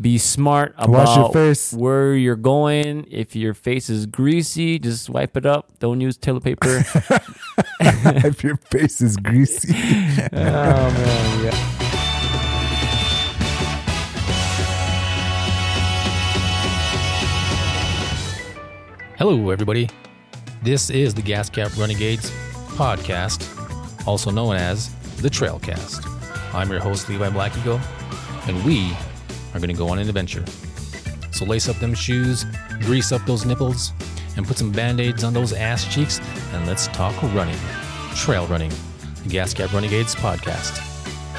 Be smart about Wash your face. where you're going. If your face is greasy, just wipe it up. Don't use toilet paper. if your face is greasy. oh man, yeah. Hello, everybody. This is the Gas Cap Renegades podcast, also known as the Trailcast. I'm your host, Levi Black Eagle, and we are going to go on an adventure. So lace up them shoes, grease up those nipples, and put some band aids on those ass cheeks, and let's talk running. Trail running. The Gas Cap Renegades podcast.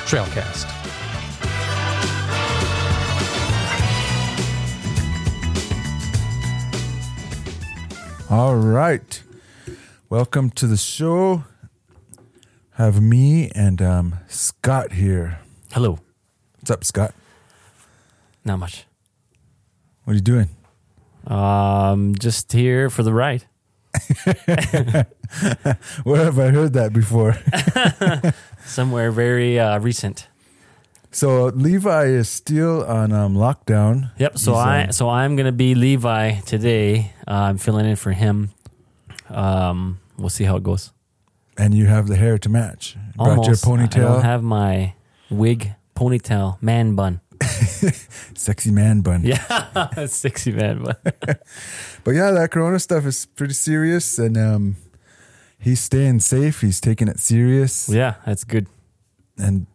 Trailcast. All right. Welcome to the show. Have me and um, Scott here. Hello. What's up, Scott? Not much. What are you doing? Um, just here for the ride. Where have I heard that before? Somewhere very uh, recent. so Levi is still on um, lockdown. Yep. So He's, I um, so I'm gonna be Levi today. Uh, I'm filling in for him. Um, we'll see how it goes. and you have the hair to match. You Brought your Almost. I don't ponytail, have my wig, ponytail, man bun. sexy man bun. Yeah, sexy man bun. But yeah, that Corona stuff is pretty serious, and um, he's staying safe. He's taking it serious, yeah, that's good. and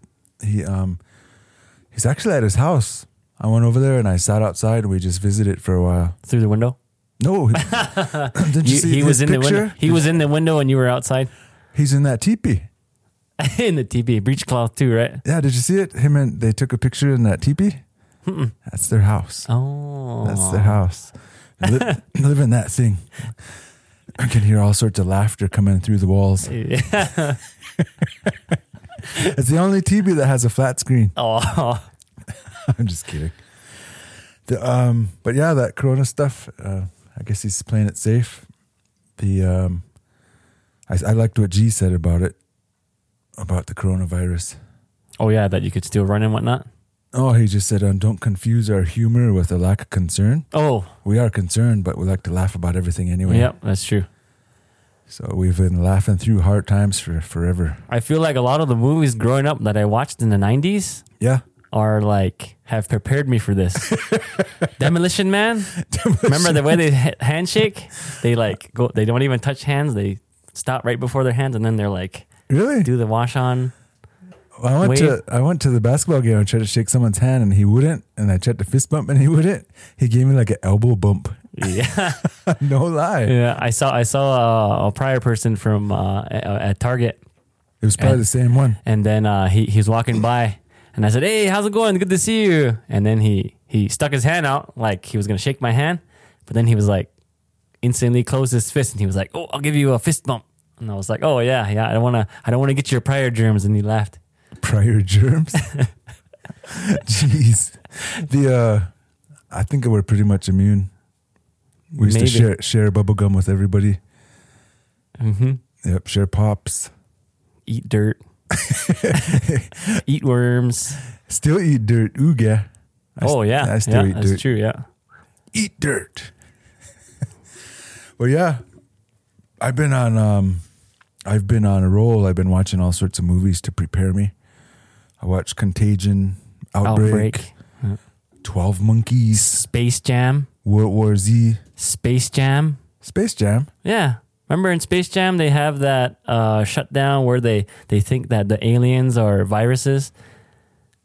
he um, he's actually at his house. I went over there and I sat outside and we just visited for a while. Through the window. No, didn't you You- see he was in the window. He was in the window, and you were outside He's in that teepee. in the TV breechcloth too, right? Yeah, did you see it? Him and they took a picture in that teepee. That's their house. Oh, That's their house. Li- live in that thing. I can hear all sorts of laughter coming through the walls. Yeah. It's the only TV that has a flat screen. Oh, I'm just kidding. The, um, but yeah, that Corona stuff. Uh, I guess he's playing it safe. The um, I, I liked what G said about it, about the coronavirus. oh yeah, that you could still run and whatnot. Oh, he just said, um, "Don't confuse our humor with a lack of concern. Oh, We are concerned, but we like to laugh about everything anyway. yeah, that's true. So we've been laughing through hard times for forever. I feel like a lot of the movies growing up that I watched in the '90s Yeah. are like have prepared me for this. Demolition Man. Remember the way they handshake? They like go. They don't even touch hands. They stop right before their hands, and then they're like Really? do the wash on. I went to I went to the basketball game. I tried to shake someone's hand and he wouldn't, and I tried to fist bump and he wouldn't. He gave me like an elbow bump. Yeah, no lie. yeah. I saw I saw a, a Pryor person from uh, at, at Target, It was probably And- the same one. and then uh, he he was walking by, and I said, "Hey, how's it going? Good to see you." And then he he stuck his hand out like he was gonna shake my hand, but then he was like instantly closed his fist, and he was like, "Oh, I'll give you a fist bump." And I was like, "Oh yeah, yeah. I don't wanna I don't wanna get your Pryor germs." And he laughed. Pryor germs. Jeez. The uh I think we're pretty much immune. We used Maybe. to share share bubble gum with everybody. Mm-hmm. Yep, share pops. Eat dirt. Eat worms. Still eat dirt. Ooga. I oh yeah, I still yeah, eat that's dirt. true. Yeah. eat dirt. well, yeah, I've been on um, I've been on a roll. I've been watching all sorts of movies to prepare me. I watched Contagion, Outbreak, Outbreak. Twelve Monkeys, Space Jam. World War Z, Space Jam. Space Jam. Yeah. Remember in Space Jam they have that uh, shutdown where they, they think that the aliens are viruses,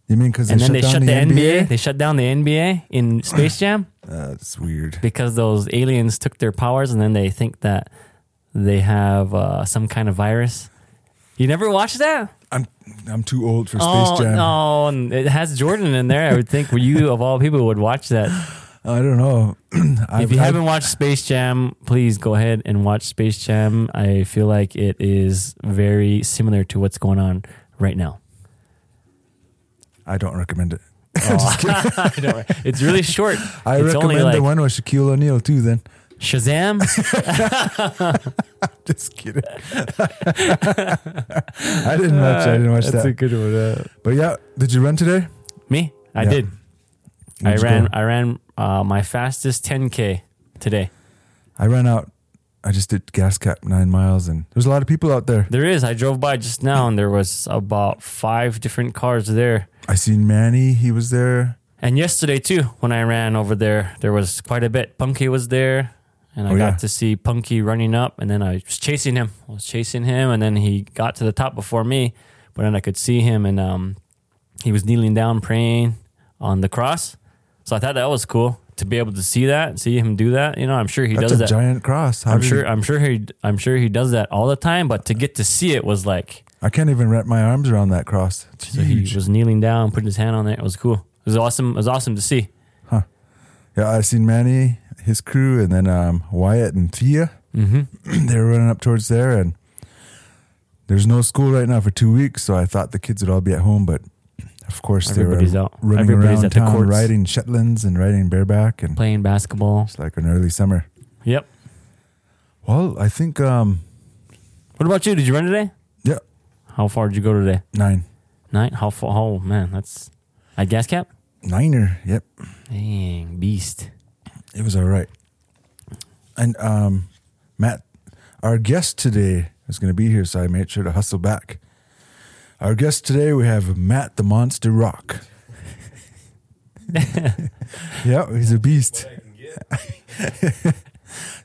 You mean because and then they shut the NBA? They shut down the NBA in Space Jam That's weird. because those aliens took their powers, and then they think that they have uh, some kind of virus. You never watched that? I'm I'm too old for Space oh Jam. no! and It has Jordan in there. I would think you of all people would watch that. I don't know. If you haven't watched Space Jam, please go ahead and watch Space Jam. I feel like it is very similar to what's going on right now. I don't recommend it. I don't- it's really short. I it's recommend only like the one with Shaquille O'Neal too. Then Shazam. just kidding. I didn't watch. I didn't watch That's that. a good one. uh, But yeah, did you run today? me? I Yeah. did. I Where'd you ran go? I ran uh, my fastest 10k today. I ran out. I just did gas cap nine miles, and there's a lot of people out there. There is. I drove by just now and there was about five different cars there. I seen Manny. He was there. And yesterday too, when I ran over there, there was quite a bit. Punky was there, and I Oh, got yeah. to see Punky running up, and then I was chasing him. I was chasing him, and then he got to the top before me, but then I could see him, and um, he was kneeling down praying on the cross. So I thought that was cool to be able to see that, see him do that. You know, I'm sure he That's does a that. giant cross. How I'm sure. he- I'm sure he. I'm sure he does that all the time. But to get to see it was like I can't even wrap my arms around that cross. It's so huge. he was kneeling down, putting his hand on it. It was cool. It was awesome. It was awesome to see. Huh? Yeah, I've seen Manny, his crew, and then um, Wyatt and Thea. Mm-hmm. they were running up towards there, and there's no school right now for two weeks, so I thought the kids would all be at home, but of course they were out. running Everybody's around at the town, courts. riding Shetlands and riding bareback, and Playing basketball. it's like an early summer. Yep. Well, I think um, What about you? Did you run today? yeah, How far did you go today? nine, Nine. How far? Oh man, that's at gas cap. niner. Yep, Dang, beast. It was all right. And um, Matt, our guest today is going to be here, so I made sure to hustle back. Our guest today, we have Matt the Monster Rock. yeah, he's a beast.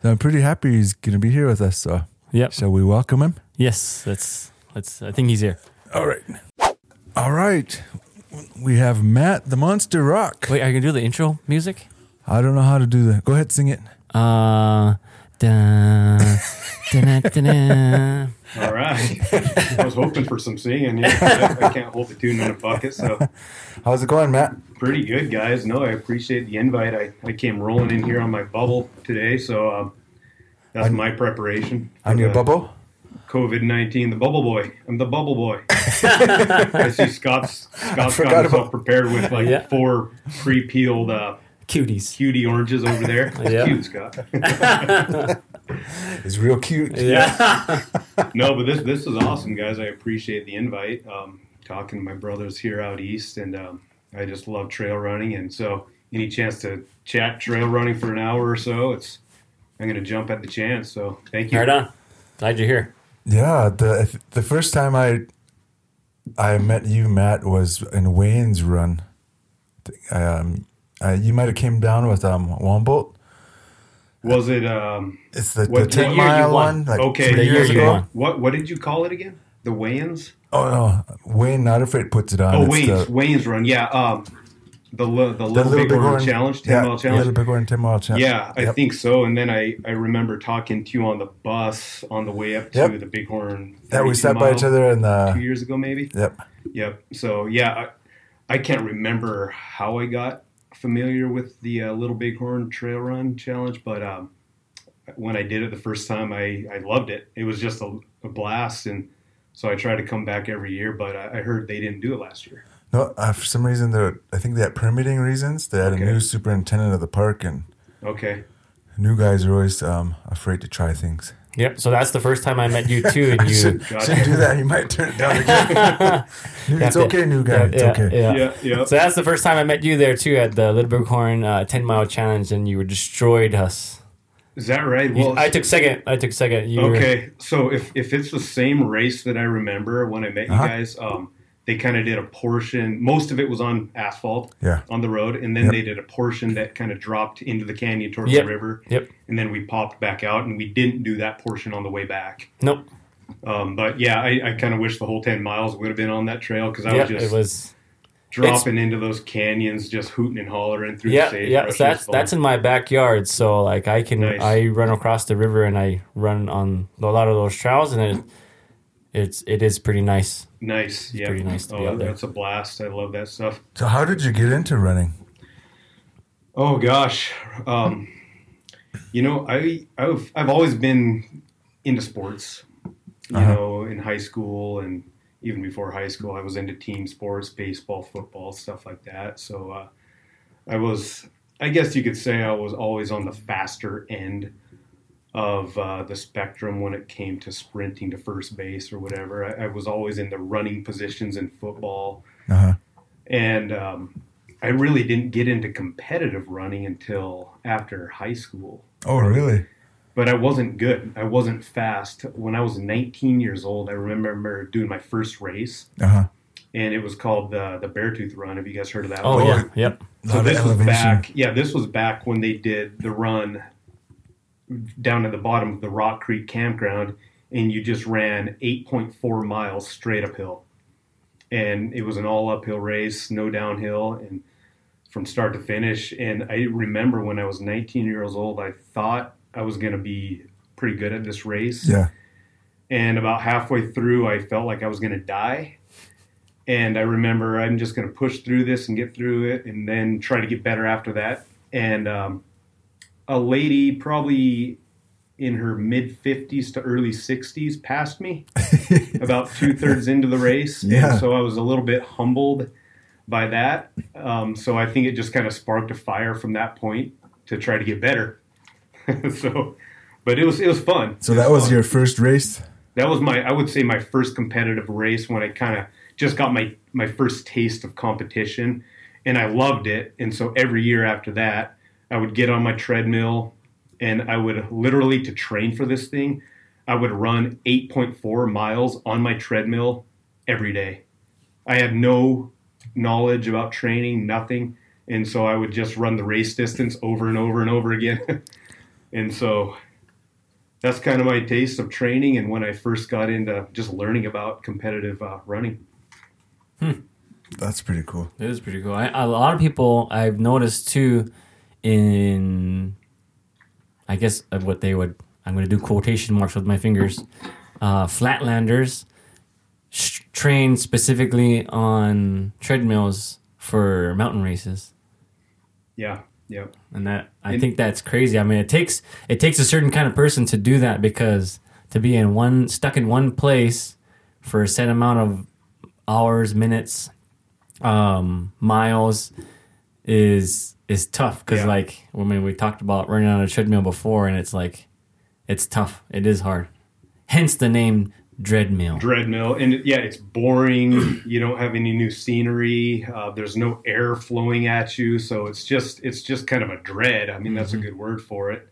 So I'm pretty happy he's going to be here with us. So, Yep. shall we welcome him? Yes. That's. That's. I think he's here. All right. All right. We have Matt the Monster Rock. Wait, are you gonna do the intro music? I don't know how to do that. Go ahead, sing it. Uh. Da, da, da, da. All right. I was hoping for some singing. Yeah, I, I can't hold the tune in a bucket, so How's it going, Matt? pretty good, guys. No, I appreciate the invite. I, I came rolling in here on my bubble today, so um, that's On- my preparation. for On your the bubble? COVID nineteen, the bubble boy. I'm the bubble boy. I see Scott's Scott's forgot got himself about- prepared with like Yeah. four pre-peeled uh, Cuties. cutie oranges over there. Yeah. Cute, Scott. It's real cute. Yeah. no, but this this is awesome, guys. I appreciate the invite. Um, talking to my brothers here out east, and um, I just love trail running, and so any chance to chat trail running for an hour or so, it's I'm going to jump at the chance. So thank you. right on. Glad you're here. Yeah, the the first time I I met you, Matt, was in Wayne's run. Um, uh, you might have came down with um Wombolt. Was it um, It's the, the ten mile one, like Okay, three The year years you ago. won. what what did you call it again? The weigh-ins? Oh no, Wayne Not Afraid puts it on. Oh, Wayne's the, Wayne's run. Yeah. Um, the the the little, big, horn challenge, ten yeah, mile challenge. Little Big Horn ten mile challenge. Yeah, I Yep. think so. And then I, I remember talking to you on the bus on the way up to Yep. the Bighorn. That we sat by each other in the two years ago, maybe. Yep. Yep. So yeah, I, I can't remember how I got familiar with the uh, Little Bighorn Trail Run Challenge, but um, when I did it the first time, I, I loved it. It was just a, a blast, and so I try to come back every year. But I, I heard they didn't do it last year. No, uh, for some reason, they're, I think they had permitting reasons. They had Okay. a new superintendent of the park, and Okay. new guys are always um, afraid to try things. Yep. So that's the first time I met you too, and you. Should, shouldn't do that. You might turn it down again. it's okay, new guy. yeah, it's yeah, okay. Yeah. Yeah. Yeah. So that's the first time I met you there too at the Little Bighorn uh, 10 mile challenge, and you were destroyed us. Is that right? You- Well, I took second. I took second. You were- Okay, so if, if it's the same race that I remember when I met you Uh-huh. guys, um, they kind of did a portion. Most of it was on asphalt Yeah. on the road, and then Yep. they did a portion that kind of dropped into the canyon towards Yep. the river. Yep. And then we popped back out, and we didn't do that portion on the way back. Nope. Um, but yeah, I, I kind of wish the whole ten miles would have been on that trail because I Yep. was just It was. dropping into those canyons, just hooting and hollering through Yeah. the sage. Yeah. So that's that's in my backyard. So like I can Nice. I run across the river and I run on a lot of those trails, and it, it's it is pretty nice. Nice. Yeah, pretty nice to be oh, out there. that's a blast. I love that stuff. So, how did you get into running? Oh gosh, um, you know, I I've I've always been into sports. You Uh-huh. know, in high school and even before high school, I was into team sports, baseball, football, stuff like that. So uh, I was, I guess you could say, I was always on the faster end of uh, the spectrum when it came to sprinting to first base or whatever. I, I was always in the running positions in football Uh huh. and um, I really didn't get into competitive running until after high school. Oh, really? But I wasn't good. I wasn't fast. When I was 19 years old, I remember doing my first race, Uh huh. and it was called the the Beartooth Run. Have you guys heard of that? Oh, one? yeah. Yep. So this was back. Yeah, this was back when they did the run down at the bottom of the Rock Creek campground, and you just ran 8.4 miles straight uphill, and it was an all uphill race, no downhill, and from start to finish. And I remember when I was 19 years old, I thought I was going to be pretty good at this race Yeah. and about halfway through i felt like i was going to die and i remember i'm just going to push through this and get through it and then try to get better after that and um, a lady probably in her mid 50s to early 60s passed me about two-thirds into the race. Yeah. and so i was a little bit humbled by that. Um, so i think it just kind of sparked a fire from that point to try to get better. So but it was it was fun. So that was fun your first race? that was my I would say my first competitive race when I kind of just got my my first taste of competition. And I loved it. And so every year after that I would get on my treadmill and I would literally to train for this thing I would run 8.4 miles on my treadmill every day. I had no knowledge about training, nothing, and so I would just run the race distance over and over and over again. and so that's kind of my taste of training and when I first got into just learning about competitive uh, running. That's pretty cool. It is pretty cool. I, a lot of people I've noticed too, in I guess of what they would. I'm going to do quotation marks with my fingers. Uh, flatlanders sh- train specifically on treadmills for mountain races, Yeah, yeah, and that I And- think that's crazy. I mean, it takes it takes a certain kind of person to do that because to be in one stuck in one place for a set amount of hours, minutes, um, miles is is tough because Yeah. like I mean we talked about running on a treadmill before and it's like it's tough. It is hard. Hence the name Dreadmill. Dreadmill, and yeah, it's boring. you don't have any new scenery. Uh, there's no air flowing at you, so it's just it's just kind of a dread. I mean, that's a good word for it.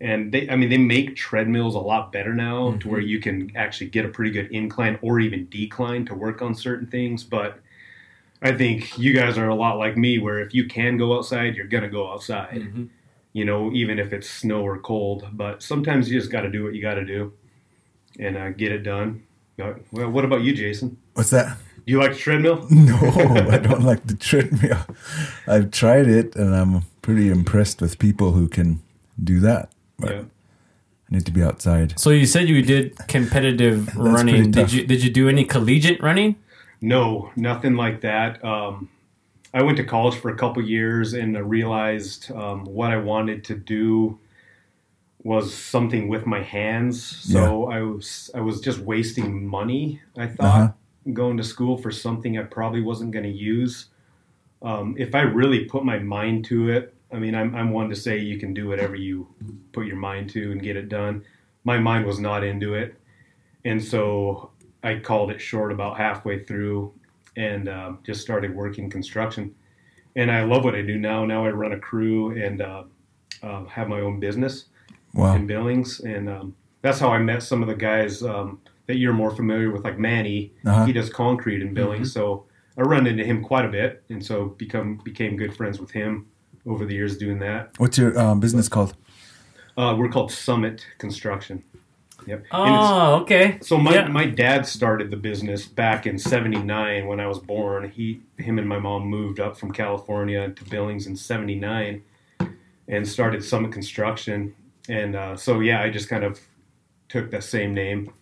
And they, I mean, they make treadmills a lot better now to where you can actually get a pretty good incline or even decline to work on certain things. But I think you guys are a lot like me, where if you can go outside, you're gonna go outside. Mhm. You know, even if it's snow or cold. But sometimes you just got to do what you got to do and uh, get it done. Well, what about you, Jason? What's that? Do you like the treadmill? No, I don't like the treadmill. I've tried it and I'm pretty impressed with people who can do that. But Yeah. I need to be outside. So you said you did competitive running. Did you did you do any collegiate running? No, nothing like that. Um, I went to college for a couple years and I realized um, what I wanted to do was something with my hands. So I was I was just wasting money. I thought Uh-huh. going to school for something I probably wasn't going to use. Um, if I really put my mind to it, I mean, I'm I'm one to say you can do whatever you put your mind to and get it done. My mind was not into it, and so I called it short about halfway through and um, just started working construction. And I love what I do now. Now I run a crew and uh, uh, have my own business Wow. in Billings, and um, that's how I met some of the guys um, that you're more familiar with, like Manny. Uh-huh. He does concrete in Billings, so I run into him quite a bit, and so become became good friends with him over the years doing that. What's your um, business called? Uh, we're called Summit Construction. Yep. Oh, okay. So my, Yeah. my dad started the business back in '79 when I was born. He him and my mom moved up from California to Billings in '79 and started Summit Construction. And uh, so yeah, I just kind of took that same name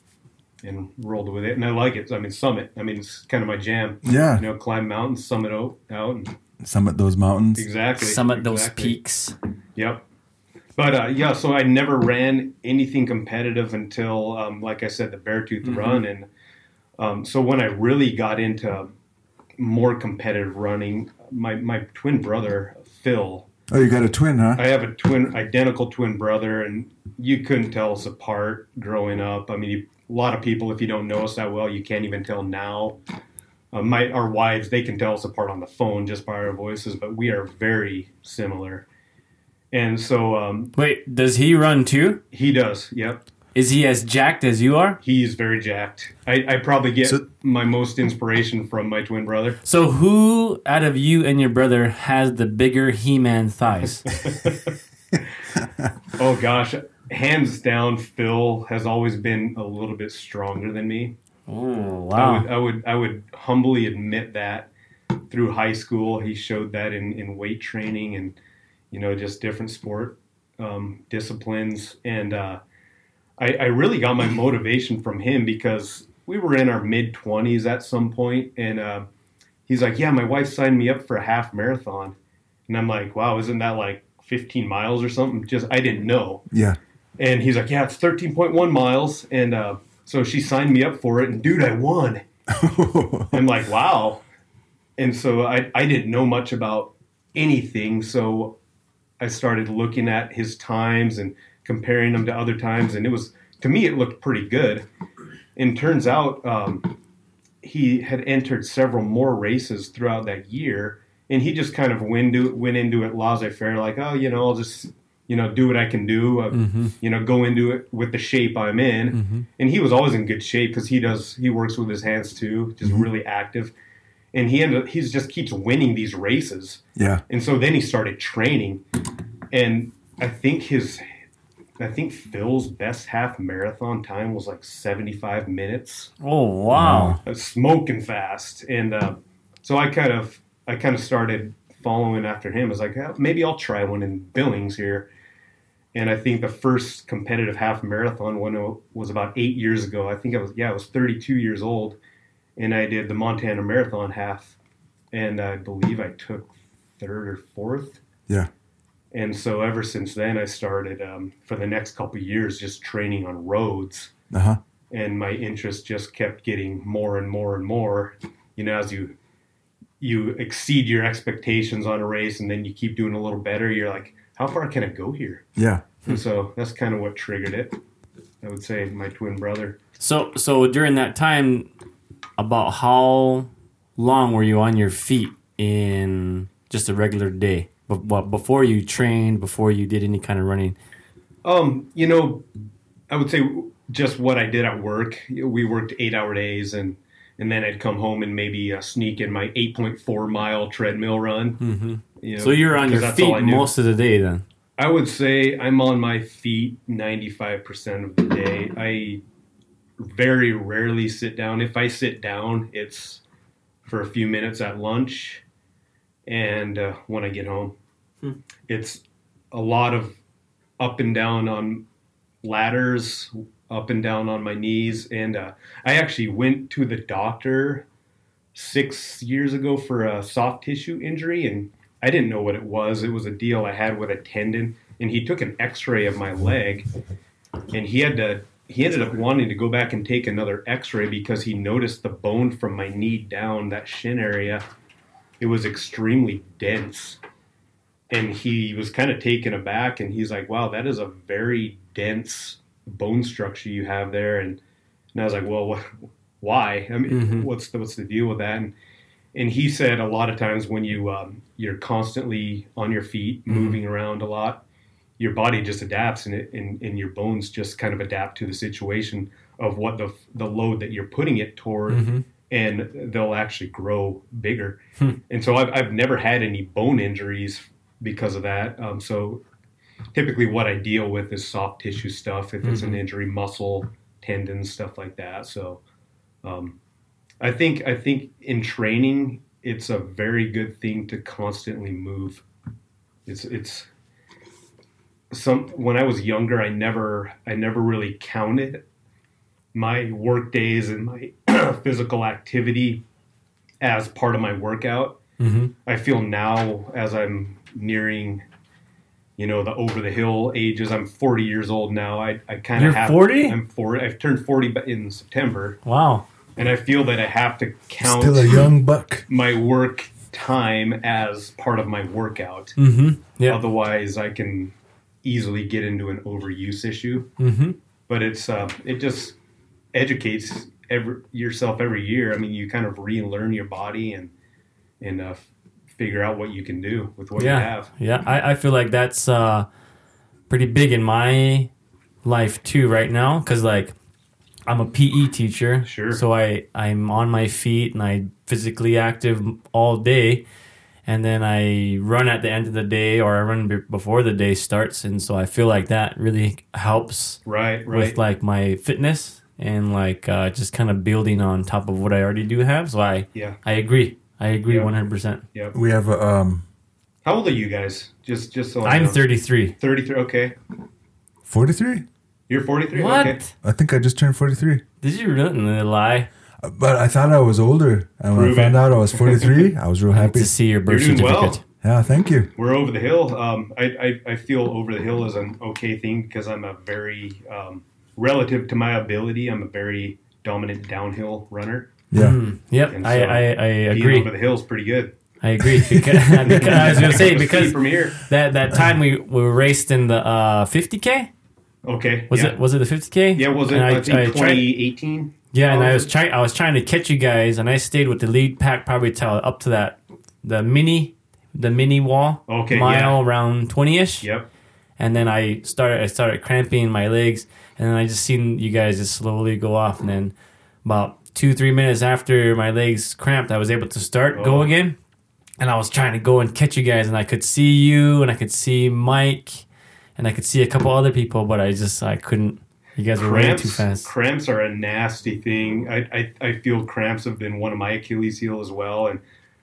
and rolled with it, and I like it. I mean, Summit. I mean, it's kind of my jam. Yeah. You know, climb mountains, summit out, out, and Summit those mountains. exactly Summit those exactly. peaks. Yep. But uh, yeah, so I never ran anything competitive until, um, like I said, the Beartooth Mhm. Run, and um, so when I really got into more competitive running, my my twin brother Phil, Oh, you got a twin, huh? I have a twin, identical twin brother, and you couldn't tell us apart growing up. I mean, you, a lot of people, if you don't know us that well, you can't even tell now. uh, my our wives they can tell us apart on the phone just by our voices, but we are very similar. And so um, Wait, does he run too? he does. Yep, Is he as jacked as you are? he's very jacked. I, I probably get So- my most inspiration from my twin brother. So who out of you and your brother has the bigger He-Man thighs? Oh gosh, hands down, Phil has always been a little bit stronger than me. oh I wow! would, I would I would humbly admit that through high school he showed that in, in weight training and you know just different sport um, disciplines and uh, I, I really got my motivation from him because we were in our mid 20s at some point and uh, he's like yeah my wife signed me up for a half marathon and I'm like wow isn't that like 15 miles or something just I didn't know Yeah. and he's like, yeah, it's 13.1 miles. And uh, so she signed me up for it. And dude, I won. I'm like, wow. And so I, I didn't know much about anything. So I started looking at his times and comparing them to other times. And it was, to me, it looked pretty good. And turns out um, he had entered several more races throughout that year. And he just kind of went into, went into it laissez faire, like, oh, you know, I'll just, you know, do what I can do. Uh, You know, go into it with the shape I'm in. And he was always in good shape because he does, he works with his hands too, just really active. And he ended, he's just keeps winning these races. yeah. And so then he started training, and I think his, I think Phil's best half marathon time was like seventy five minutes, Oh wow! uh, smoking fast. And uh, so I kind of, I kind of started following after him. I was like, "Oh, maybe I'll try one in Billings here. And I think the first competitive half marathon one was about eight years ago. I think I was, yeah, I was 32 years old, and I did the Montana Marathon half, and I believe I took third or fourth. Yeah. And so ever since then, I started um, for the next couple of years just training on roads, Uh huh. and my interest just kept getting more and more and more. You know, as you you exceed your expectations on a race, and then you keep doing a little better, you're like, how far can I go here? Yeah. And so that's kind of what triggered it. I would say my twin brother. So so during that time, about how long were you on your feet in just a regular day? But before you trained, before you did any kind of running? Um, you know, I would say just what I did at work. We worked eight hour days, and and then I'd come home and maybe uh, sneak in my eight point four mile treadmill run. Mm-hmm. You know, So you're on your feet most of the day then. I would say I'm on my feet 95% of the day. I very rarely sit down. If I sit down, it's for a few minutes at lunch and uh, when I get home. It's a lot of up and down on ladders, up and down on my knees. And uh, I actually went to the doctor six years ago for a soft tissue injury and I didn't know what it was. It was a deal I had with a tendon, and he took an X-ray of my leg, and he had to. He ended up wanting to go back and take another X-ray because he noticed the bone from my knee down, that shin area, it was extremely dense, and he was kind of taken aback, and he's like, "Wow, that is a very dense bone structure you have there," and and I was like, "Well, what, why? I mean, what's the what's the deal with that?" And and he said a lot of times when you um, you're constantly on your feet moving around a lot your body just adapts and, it, and and your bones just kind of adapt to the situation of what the the load that you're putting it toward and they'll actually grow bigger. And so I've, I've never had any bone injuries because of that. Um, so typically what I deal with is soft tissue stuff if it's an injury muscle tendons stuff like that. So um, I think I think in training it's a very good thing to constantly move. It's it's some when I was younger I never I never really counted my work days and my physical activity as part of my workout. Mm-hmm. I feel now as I'm nearing you know the over the hill ages. I'm 40 years old now. I, I kind of have 40? I'm 40. I've turned 40 in September Wow. and I feel that I have to count Still a young buck. my work time as part of my workout. Mm-hmm. Yeah. Otherwise, I can easily get into an overuse issue. Mm-hmm. But it's uh, it just educates every yourself every year, I mean, you kind of relearn your body and and uh, figure out what you can do with what yeah, you have. yeah. I, I feel like that's uh, pretty big in my life too right now because like I'm a PE teacher, Sure. So I I'm on my feet and I physically active all day, and then I run at the end of the day or I run be- before the day starts, and so I feel like that really helps Right, right. with like my fitness and like uh, just kind of building on top of what I already do have. So I yeah. I agree. I agree one hundred percent. Yep. We have a um, How old are you guys? Just just so I I'm know. thirty three. 33. Okay. 43. You're 43. What? Okay. I think I just turned 43. Did you really lie? But I thought I was older. And when Prove I found it. out I was 43, I was real happy. To see your birth You're doing certificate. well. Yeah, thank you. We're over the hill. Um, I, I, I feel over the hill is an okay thing because I'm a very, um, relative to my ability, I'm a very dominant downhill runner. Yeah. Mm, yep, And I, so I, I Being agree. over the hill is pretty good. I agree because, because I was gonna say because from here. that that time we, we raced in the uh, 50k Okay. was yeah. it was it the 50k? Yeah, was it? And I, think tried- 2018. Yeah, and Oh, I was was trying I was trying to catch you guys, and I stayed with the lead pack probably till up to that the mini the mini wall Okay, mile yeah. around 20 ish, Yep. and then I started I started cramping my legs, and then I just seen you guys just slowly go off, and then about two three minutes after my legs cramped, I was able to start go Oh. again, and I was trying to go and catch you guys, and I could see you, and I could see Mike, and I could see a couple other people, but I just I couldn't. You guys were way too Cramps, fast. cramps are a nasty thing. I, I, I feel cramps have been one of my Achilles heel as well, and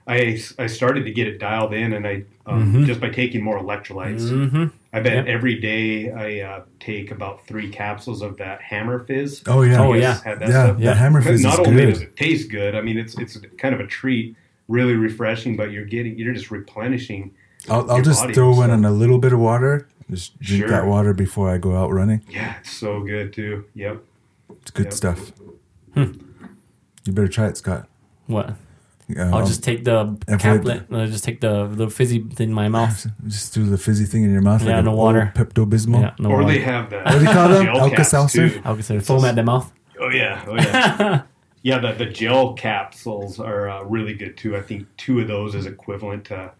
I, I started to get it dialed in, and I um, Mhm. just by taking more electrolytes. hmm I bet Yep. every day I uh, take about three capsules of that Hammer Fizz. Oh, yeah. Oh, yeah. guys had that yeah, stuff? the Yeah. hammer fizz Not is only good. does it taste good, I mean it's it's kind of a treat, really refreshing. But you're getting you're just replenishing. I'll, I'll just body throw and in a little bit of water. Just drink Sure. that water before I go out running. Yeah, it's so good too. Yep. It's good Yep. stuff. Hmm. You better try it, Scott. What? Uh, I'll just take the avoid- caplet. I'll just take the the fizzy thing in my mouth. just do the fizzy thing in your mouth. Yeah, like no an water. Pepto Bismol. Yeah, no or water. they have the What do you call them? gel caps, Alka-Seltzer? too. I would say foam at the mouth. Oh yeah, oh yeah. yeah, the, the gel capsules are uh, really good too. I think two of those is equivalent to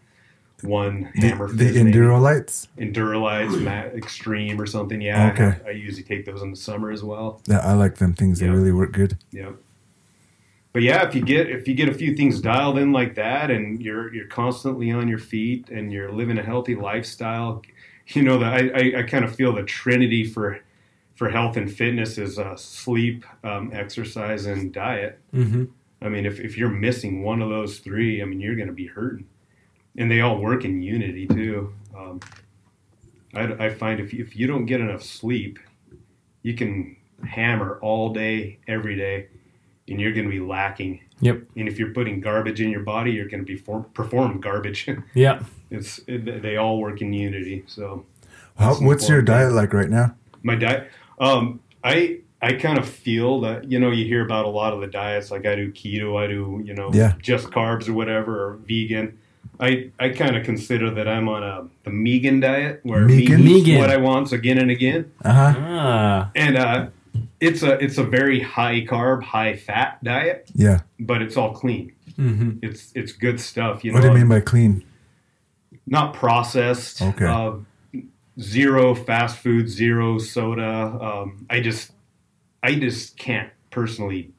one The, hammer. the maybe. Enduro lights. Endurolytes, Matt Extreme, or something. Yeah, I Okay. have- I, usually take those in the summer as well. Yeah, I like them things. They really work good. Yep. But yeah, if you get if you get a few things dialed in like that, and you're you're constantly on your feet, and you're living a healthy lifestyle, you know that I, I, I kind of feel the trinity for for health and fitness is uh, sleep, um, exercise, and diet. Mm-hmm. I mean, if, if you're missing one of those three, I mean, you're going to be hurting. And they all work in unity, too. Um, I, I find if you, if you don't get enough sleep, you can hammer all day, every day, and you're going to be lacking. Yep. And if you're putting garbage in your body, you're going to be for, perform garbage. Yep. it's it, They all work in unity. So How, That's what's your important. diet like right now? my diet um i i kind of feel that you know you hear about a lot of the diets like i do keto i do you know Yeah. just carbs or whatever or vegan i i kind of consider that i'm on a the megan diet where Megan? eats Megan. what i want again and again Uh huh. Ah. and uh it's a it's a very high carb high fat diet Yeah. but it's all clean Mm-hmm. it's it's good stuff you What know do you mean by clean? not processed. Okay. Uh, zero fast food, zero soda. Um, I just, I just can't personally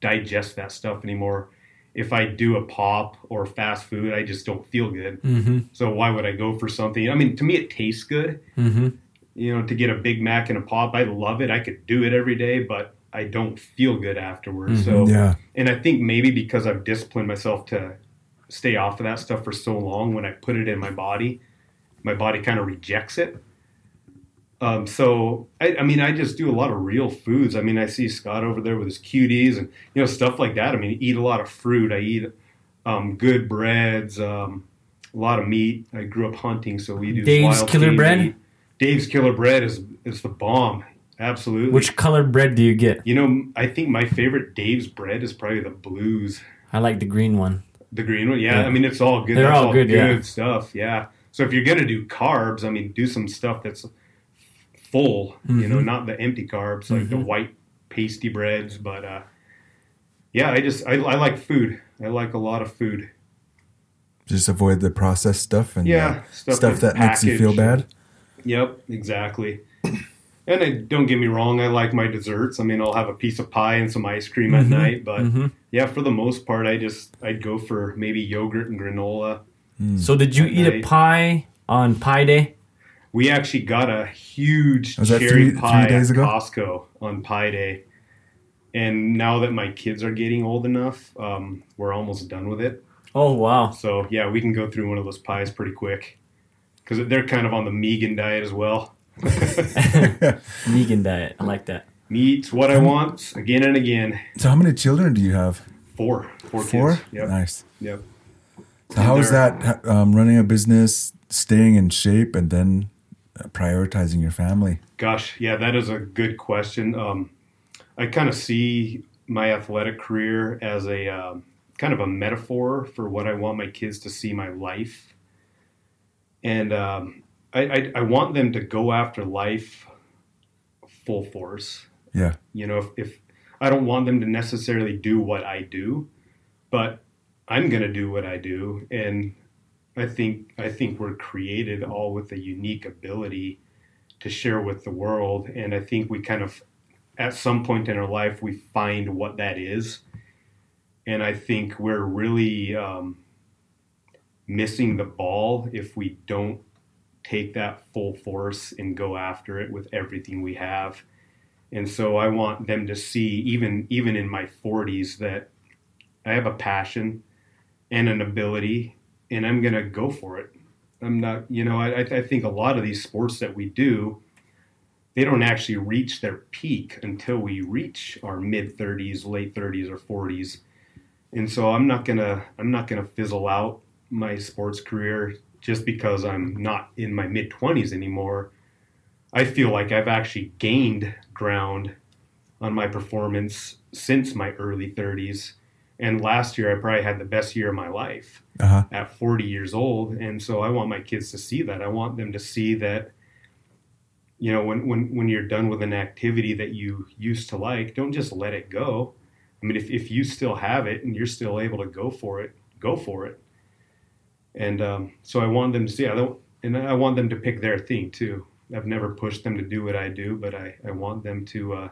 digest that stuff anymore. If I do a pop or fast food, I just don't feel good. Mm-hmm. So why would I go for something? I mean, to me, it tastes good. Mm-hmm. You know, to get a Big Mac and a pop, I love it. I could do it every day, but I don't feel good afterwards. So, Yeah. and I think maybe because I've disciplined myself to stay off of that stuff for so long, when I put it in my body, my body kind of rejects it. Um, so I, I mean, I just do a lot of real foods. I mean, I see Scott over there with his cuties and you know stuff like that. I mean, I eat a lot of fruit. I eat um, good breads, um, a lot of meat. I grew up hunting, so we do Dave's Killer Bread? Dave's Killer Bread is is the bomb. Absolutely. Which color bread do you get? you know, I think my favorite Dave's bread is probably the blues. I like the green one. The green one, yeah. Yeah. I mean, it's all good. They're that's all good, yeah. stuff. Yeah. So if you're gonna do carbs, I mean, do some stuff that's full. You know, Mhm. not the empty carbs like the Mhm. white pasty breads, but uh, yeah, I just I, I like food. I like a lot of food. Just avoid the processed stuff and Yeah, uh, stuff stuff, that's that makes you feel bad. Yep, exactly. And I, don't get me wrong, I like my desserts. I mean, I'll have a piece of pie and some ice cream at night, but Mhm. yeah, for the most part, I just I'd go for maybe yogurt and granola. So did you At eat a pie on Pie Day? We actually got a huge Was cherry three- three pie days at ago? Costco on Pie Day. And now that my kids are getting old enough, um, we're almost done with it. Oh wow. So yeah, we can go through one of those pies pretty quick because they're kind of on the Megan diet as well. Vegan diet. I like that. Meat's what I want again and again. So how many children do you have? Four. Four. kids. Yep, Nice. yep. So how is that um, running a business, staying in shape, and then prioritizing your family? Gosh, yeah, that is a good question. Um, I kind of see my athletic career as a um, kind of a metaphor for what I want my kids to see my life, and um, I, I, I want them to go after life full force. Yeah. You know, if, if I don't want them to necessarily do what I do, but I'm going to do what I do, and I think I think we're created all with a unique ability to share with the world, and I think we kind of at some point in our life we find what that is, and I think we're really um, missing the ball if we don't take that full force and go after it with everything we have. And so I want them to see even even in my 40s that I have a passion and an ability and I'm going to go for it. I'm not, you know, I, I think a lot of these sports that we do, they don't actually reach their peak until we reach our mid 30s, late 30s or 40s. And so I'm not to I'm not going to fizzle out my sports career just because I'm not in my mid 20s anymore. I feel like I've actually gained ground on my performance since my early 30s. And last year, I probably had the best year of my life Uh huh. at 40 years old. And so I want my kids to see that. I want them to see that, you know, when, when, when you're done with an activity that you used to like, don't just let it go. I mean, if, if you still have it and you're still able to go for it, go for it. And um, so I want them to see, I don't, and I want them to pick their thing too. I've never pushed them to do what I do, but I, I want them to uh,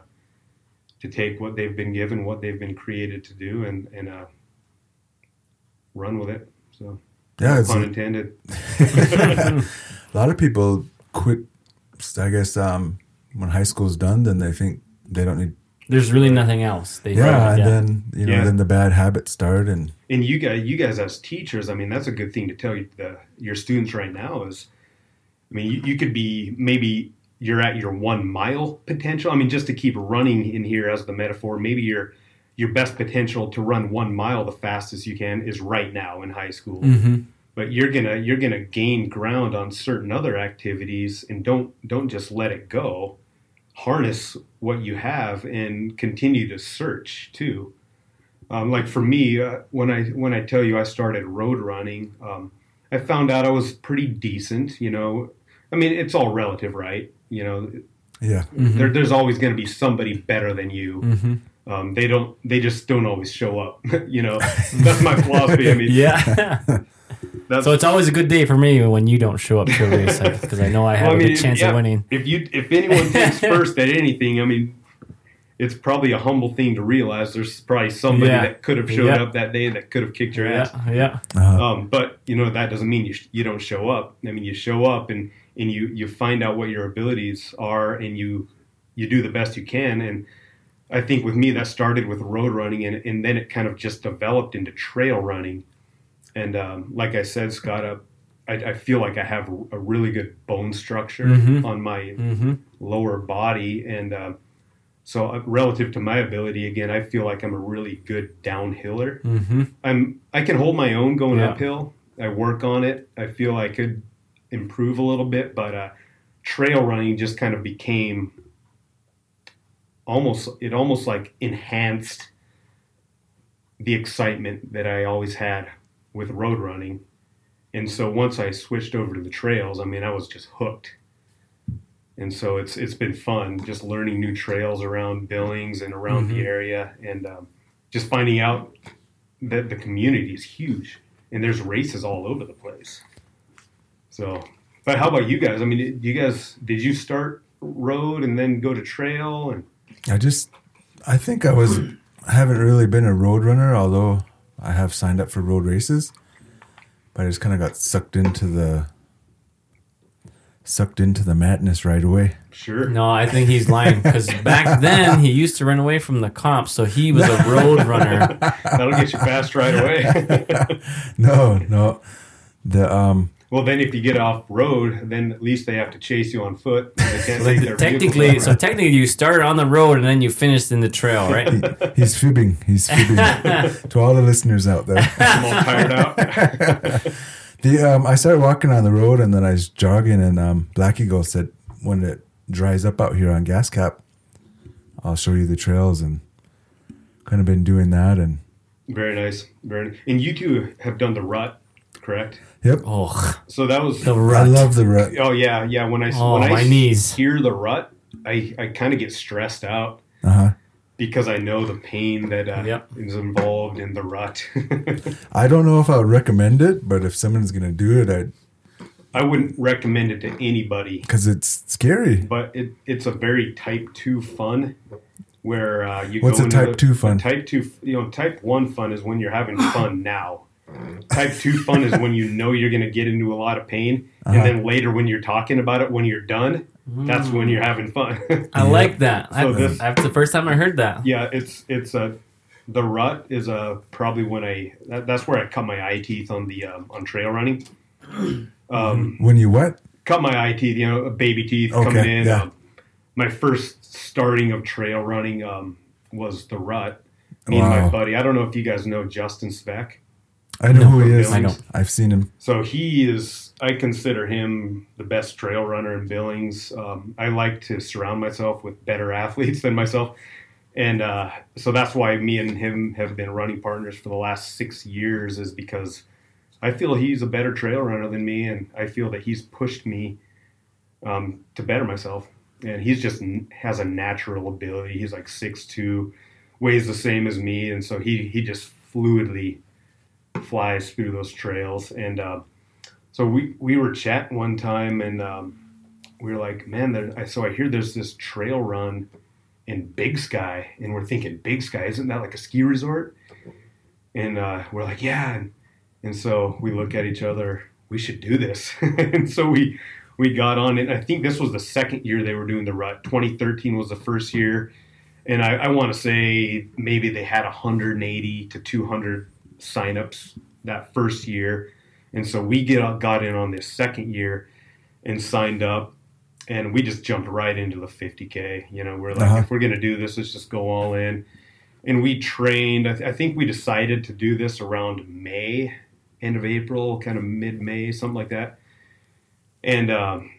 to take what they've been given, what they've been created to do, and and uh, run with it. So, Yeah. It's pun a, intended. a lot of people quit. I guess um, when high school's done, then they think they don't need. There's really nothing else. They Yeah, and yeah. then you know, Yeah. then the bad habits start, and And you guys, you guys as teachers, I mean, that's a good thing to tell you the, your students right now is, I mean, you, you could be maybe you're at your one mile potential. I mean, just to keep running in here as the metaphor, maybe your your best potential to run one mile the fastest you can is right now in high school. Mhm. But you're gonna you're gonna gain ground on certain other activities, and don't don't just let it go. Harness what you have and continue to search too. Um, like for me, uh, when I when I tell you I started road running, um, I found out I was pretty decent. You know, I mean it's all relative, right? You know, yeah, there, there's always going to be somebody better than you. Mhm. Um, they don't. They just don't always show up. you know, that's my philosophy. I mean, Yeah. that's, so it's always a good day for me when you don't show up to a race because I know I have Well, I a mean, good chance yeah, of winning. If you if anyone takes first at anything, I mean, it's probably a humble thing to realize. There's probably somebody Yeah. that could have showed Yeah. up that day that could have kicked your ass. Yeah, yeah. uh, Um, but you know that doesn't mean you sh- you don't show up. I mean, you show up and and you you find out what your abilities are and you you do the best you can. And I think with me that started with road running and and then it kind of just developed into trail running. And um, like I said, Scott, uh, I, I feel like I have a really good bone structure Mhm. on my Mm-hmm. lower body and um, so uh, relative to my ability again i feel like i'm a really good downhiller Mm-hmm. i'm i can hold my own going Yeah. uphill i work on it i feel i could improve a little bit but uh, trail running just kind of became almost it almost like enhanced the excitement that i always had with road running. And so once i switched over to the trails i mean i was just hooked. And so it's it's been fun just learning new trails around Billings and around the area, and um, just finding out that the community is huge and there's races all over the place. So, but how about you guys? I mean, do you guys did you start road and then go to trail and I just, I think I was, I haven't really been a road runner, although I have signed up for road races. But I just kind of got sucked into the, sucked into the madness right away. sure? No, I think he's lying because back then he used to run away from the cops, so he was a road runner. That'll get you fast right away. No, no, the um, well, then if you get off road, then at least they have to chase you on foot. They can't take technically, so technically, you started on the road and then you finished in the trail, right? he's fibbing. He's fibbing to all the listeners out there. I'm all tired out. The um, I started walking on the road and then I was jogging and um, Black Eagle said when it dries up out here on Gas Cap, I'll show you the trails and kind of been doing that and Very nice. Very. Nice. And you two have done the rut, correct? yep. Oh, So that was. the rut. I love the rut. Oh yeah, yeah. When I Oh, when I knees. hear the rut, I I kind of get stressed out Uh huh. because I know the pain that uh, Yep. is involved in the rut. I don't know if I would recommend it, but if someone's gonna do it, I I wouldn't recommend it to anybody, because it's scary. but it it's a very type two fun. Where uh, you What's go a type the- two fun? Type two, you know, type one fun is when you're having fun now. Type two fun is when you know you're going to get into a lot of pain, Uh-huh. and then later when you're talking about it, when you're done, that's when you're having fun. I like that. I, So this- that's the first time I heard that. yeah, it's it's a the rut is a probably when I that, that's where I cut my eye teeth on the um, on trail running. Um, When you what? cut my eye teeth, you know, baby teeth Okay, coming in. yeah. Um, my first starting of trail running um, was the rut. Me and my buddy. I don't know if you guys know Justin Speck. I know who he from is. I know. I've seen him. So he is. I consider him the best trail runner in Billings. Um, I like to surround myself with better athletes than myself, and uh, so that's why me and him have been running partners for the last six years. Is because I feel he's a better trail runner than me, and I feel that he's pushed me um, to better myself. And he's just has a natural ability. He's like six two, weighs the same as me, and so he he just fluidly flies through those trails. And uh, so we we were chatting one time, and um, we were like, man, there, so I hear there's this trail run in Big Sky, and we're thinking Big Sky, isn't that like a ski resort? And uh, we're like, yeah. And, and so we look at each other. We should do this. and so we we got on it. I think this was the second year they were doing the rut. 2013 was the first year. And I, I want to say maybe they had 180 to 200 signups that first year. And so we get got in on this second year and signed up. And we just jumped right into the 50K. You know, we're like, Uh-huh. if we're going to do this, let's just go all in. And we trained, I, th- I think we decided to do this around May, end of April, kind of mid May, something like that and um,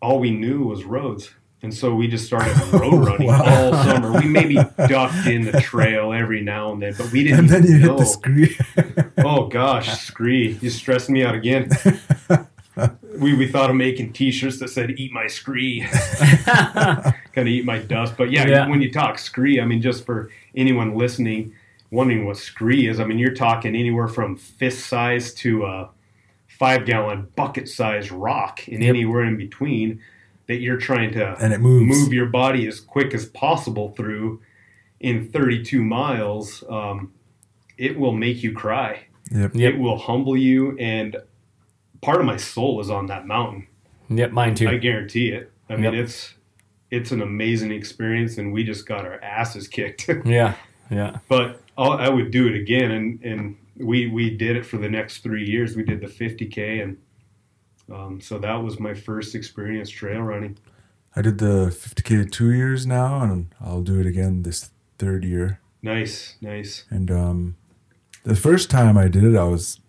all we knew was roads. And so we just started road running Wow. all summer. We maybe ducked in the trail every now and then, but we didn't And then you hit know. the scree. Oh gosh, scree! You stressed me out again. we we thought of making T-shirts that said "Eat my scree," kind of eat my dust. But yeah, Yeah. when you talk scree, I mean, just for anyone listening, wondering what scree is, I mean, you're talking anywhere from fist size to a five gallon bucket size rock, and Yep. anywhere in between that you're trying to and it moves. move your body as quick as possible through in 32 miles. Um, it will make you cry Yep. Yep. it will humble you and part of my soul is on that mountain Yep, mine too. i guarantee it i mean Yep. it's it's an amazing experience and we just got our asses kicked yeah, yeah. but I'll, i would do it again and and we we did it for the next three years we did the 50k and um, so that was my first experience trail running I did the 50k two years now, and I'll do it again this third year. nice nice And um, the first time I did it, I was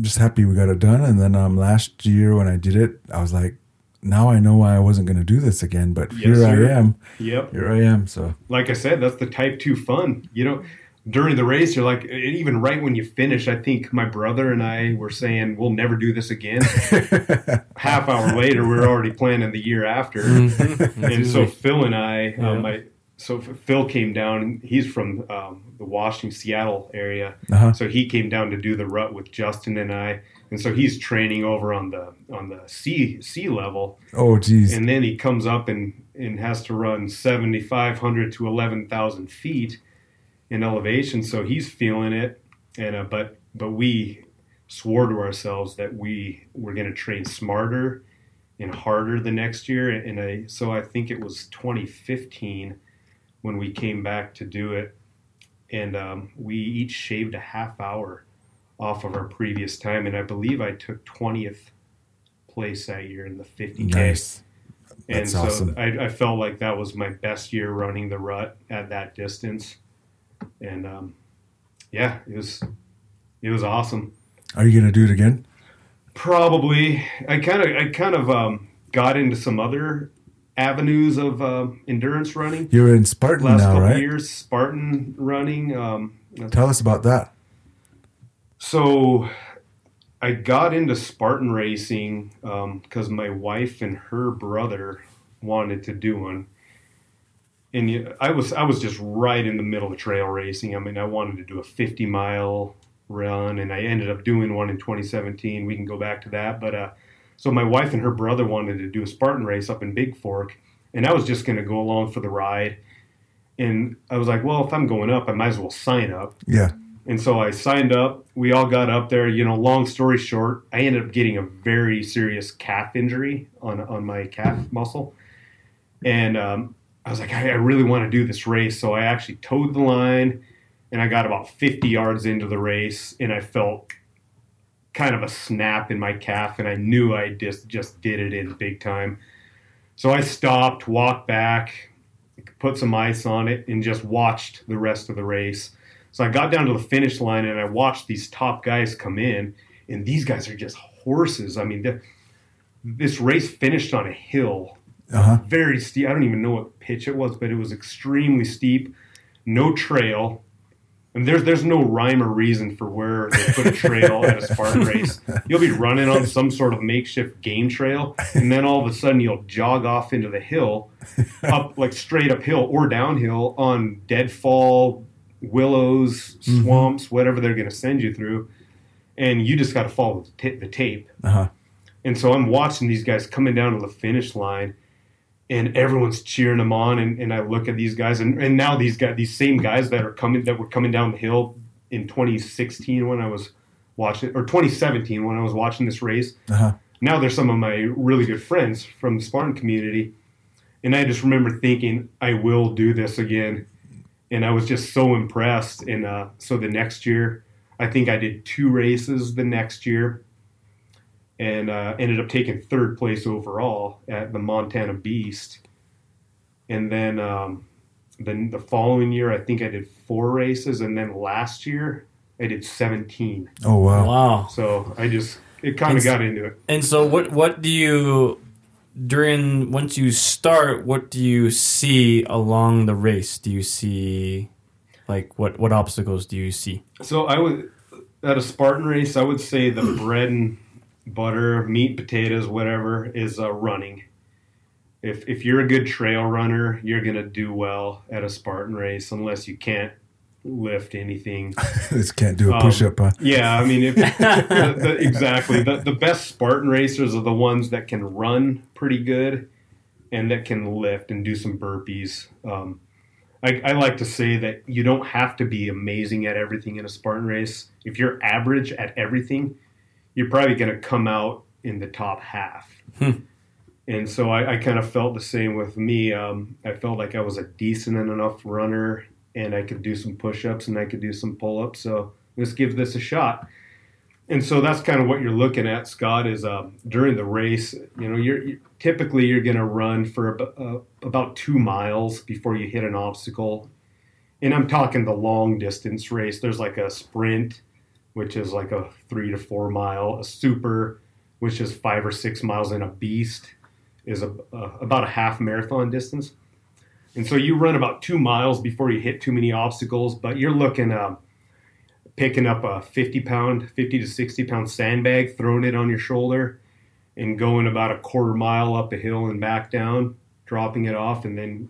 just happy we got it done. And then um, last year when I did it, I was like, now I know why I wasn't going to do this again. But Yes, here sir. I am. yep Here I am. So like I said, that's the type two fun. You know, during the race, you're like, and even right when you finish, I think my brother and I were saying, we'll never do this again. Half hour later, we are already planning the year after. Mhm. And so Phil and I, Yeah. um, my so Phil came down. He's from um, the Washington, Seattle area, Uh-huh. so he came down to do the rut with Justin and I, and so he's training over on the on the sea sea level, Oh, geez. and then he comes up and and has to run seventy five hundred to eleven thousand feet in elevation. So he's feeling it, and uh, but but we swore to ourselves that we were going to train smarter and harder the next year. And I so I think it was 2015 when we came back to do it, and um, we each shaved a half hour off of our previous time, and I believe I took 20th place that year in the 50k. nice. And That's so awesome. I, I felt like that was my best year running the rut at that distance. And um, yeah, it was it was awesome. Are you going to do it again? Probably I kind of I kind of um, got into some other avenues of uh, endurance running. You're in Spartan Last now, couple right? years, Spartan running. Um, Tell us about that. So I got into Spartan racing because my wife and her brother wanted to do one. And you- I was I was just right in the middle of trail racing. I mean, I wanted to do a 50 mile run, and I ended up doing one in 2017. We can go back to that, but uh, so my wife and her brother wanted to do a Spartan race up in Bigfork, and I was just going to go along for the ride. And I was like, well, if I'm going up, I might as well sign up. Yeah. And so I signed up. We all got up there. You know, long story short, I ended up getting a very serious calf injury on on my calf muscle, and um, I was like, I, I really want to do this race. So I actually toed the line, and I got about 50 yards into the race, and I felt kind of a snap in my calf, and I knew I just just did it in big time. So I stopped, walked back, put some ice on it, and just watched the rest of the race. So I got down to the finish line and I watched these top guys come in, and these guys are just horses. I mean, this race finished on a hill, Uh huh. very steep. I don't even know what pitch it was, but it was extremely steep, no trail. And there's there's no rhyme or reason for where they put a trail at a Spartan race. You'll be running on some sort of makeshift game trail, and then all of a sudden you'll jog off into the hill, up like straight uphill or downhill on deadfall, willows, swamps, whatever they're going to send you through, and you just got to follow the, ta- the tape. Uh huh. And so I'm watching these guys coming down to the finish line, and everyone's cheering them on. And, and I look at these guys, and, and now these guys, these same guys that are coming, that were coming down the hill in 2016 when I was watching, or 2017 when I was watching this race. Uh huh. Now they're some of my really good friends from the Spartan community, and I just remember thinking, I will do this again. And I was just so impressed. And uh, so the next year, I think I did two races the next year and uh, ended up taking third place overall at the Montana Beast. And then um, then the following year, I think I did four races, and then last year I did 17. Oh wow. Wow. So I just it kind of got into it. And so, what what do you during once you start? What do you see along the race? Do you see like what what obstacles do you see? So I would at a Spartan race, I would say the bread and butter, meat, potatoes, whatever is uh, running. If if you're a good trail runner, you're gonna do well at a Spartan race, unless you can't lift anything. this can't do a Um, push up. Huh? Yeah, I mean, if, the, the, exactly. The, the best Spartan racers are the ones that can run pretty good and that can lift and do some burpees. Um, I, I like to say that you don't have to be amazing at everything in a Spartan race. If you're average at everything, you're probably going to come out in the top half. And so I, I kind of felt the same with me. Um, I felt like I was a decent enough runner and I could do some push ups and I could do some pull ups. So let's give this a shot. And so that's kind of what you're looking at, Scott. Is um, during the race, you know, you're, you typically you're going to run for ab- uh, about two miles before you hit an obstacle, and I'm talking the long distance race. There's like a sprint, which is like a three to four mile, a super, which is five or six miles, and a beast is a, uh, about a half marathon distance. And so you run about two miles before you hit too many obstacles, but you're looking. Um, picking up a 50 pound, 50 to 60 pound sandbag, throwing it on your shoulder, and going about a quarter mile up a hill and back down, dropping it off, and then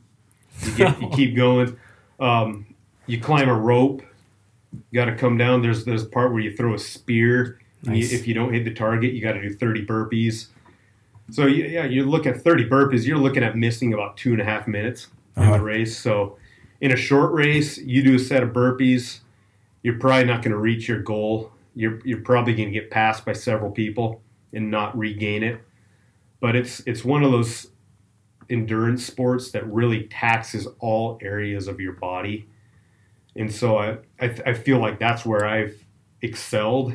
You, get, you keep going. Um, you climb a rope. You got to come down. There's there's a part where you throw a spear. and you- if you don't hit the target, you got to do 30 burpees. So yeah, you look at 30 burpees. You're looking at missing about two and a half minutes in Uh-huh. the race. So in a short race, you do a set of burpees. You're probably not going to reach your goal. You're you're probably going to get passed by several people and not regain it. But it's it's one of those endurance sports that really taxes all areas of your body. And so I, I, I feel like that's where I've excelled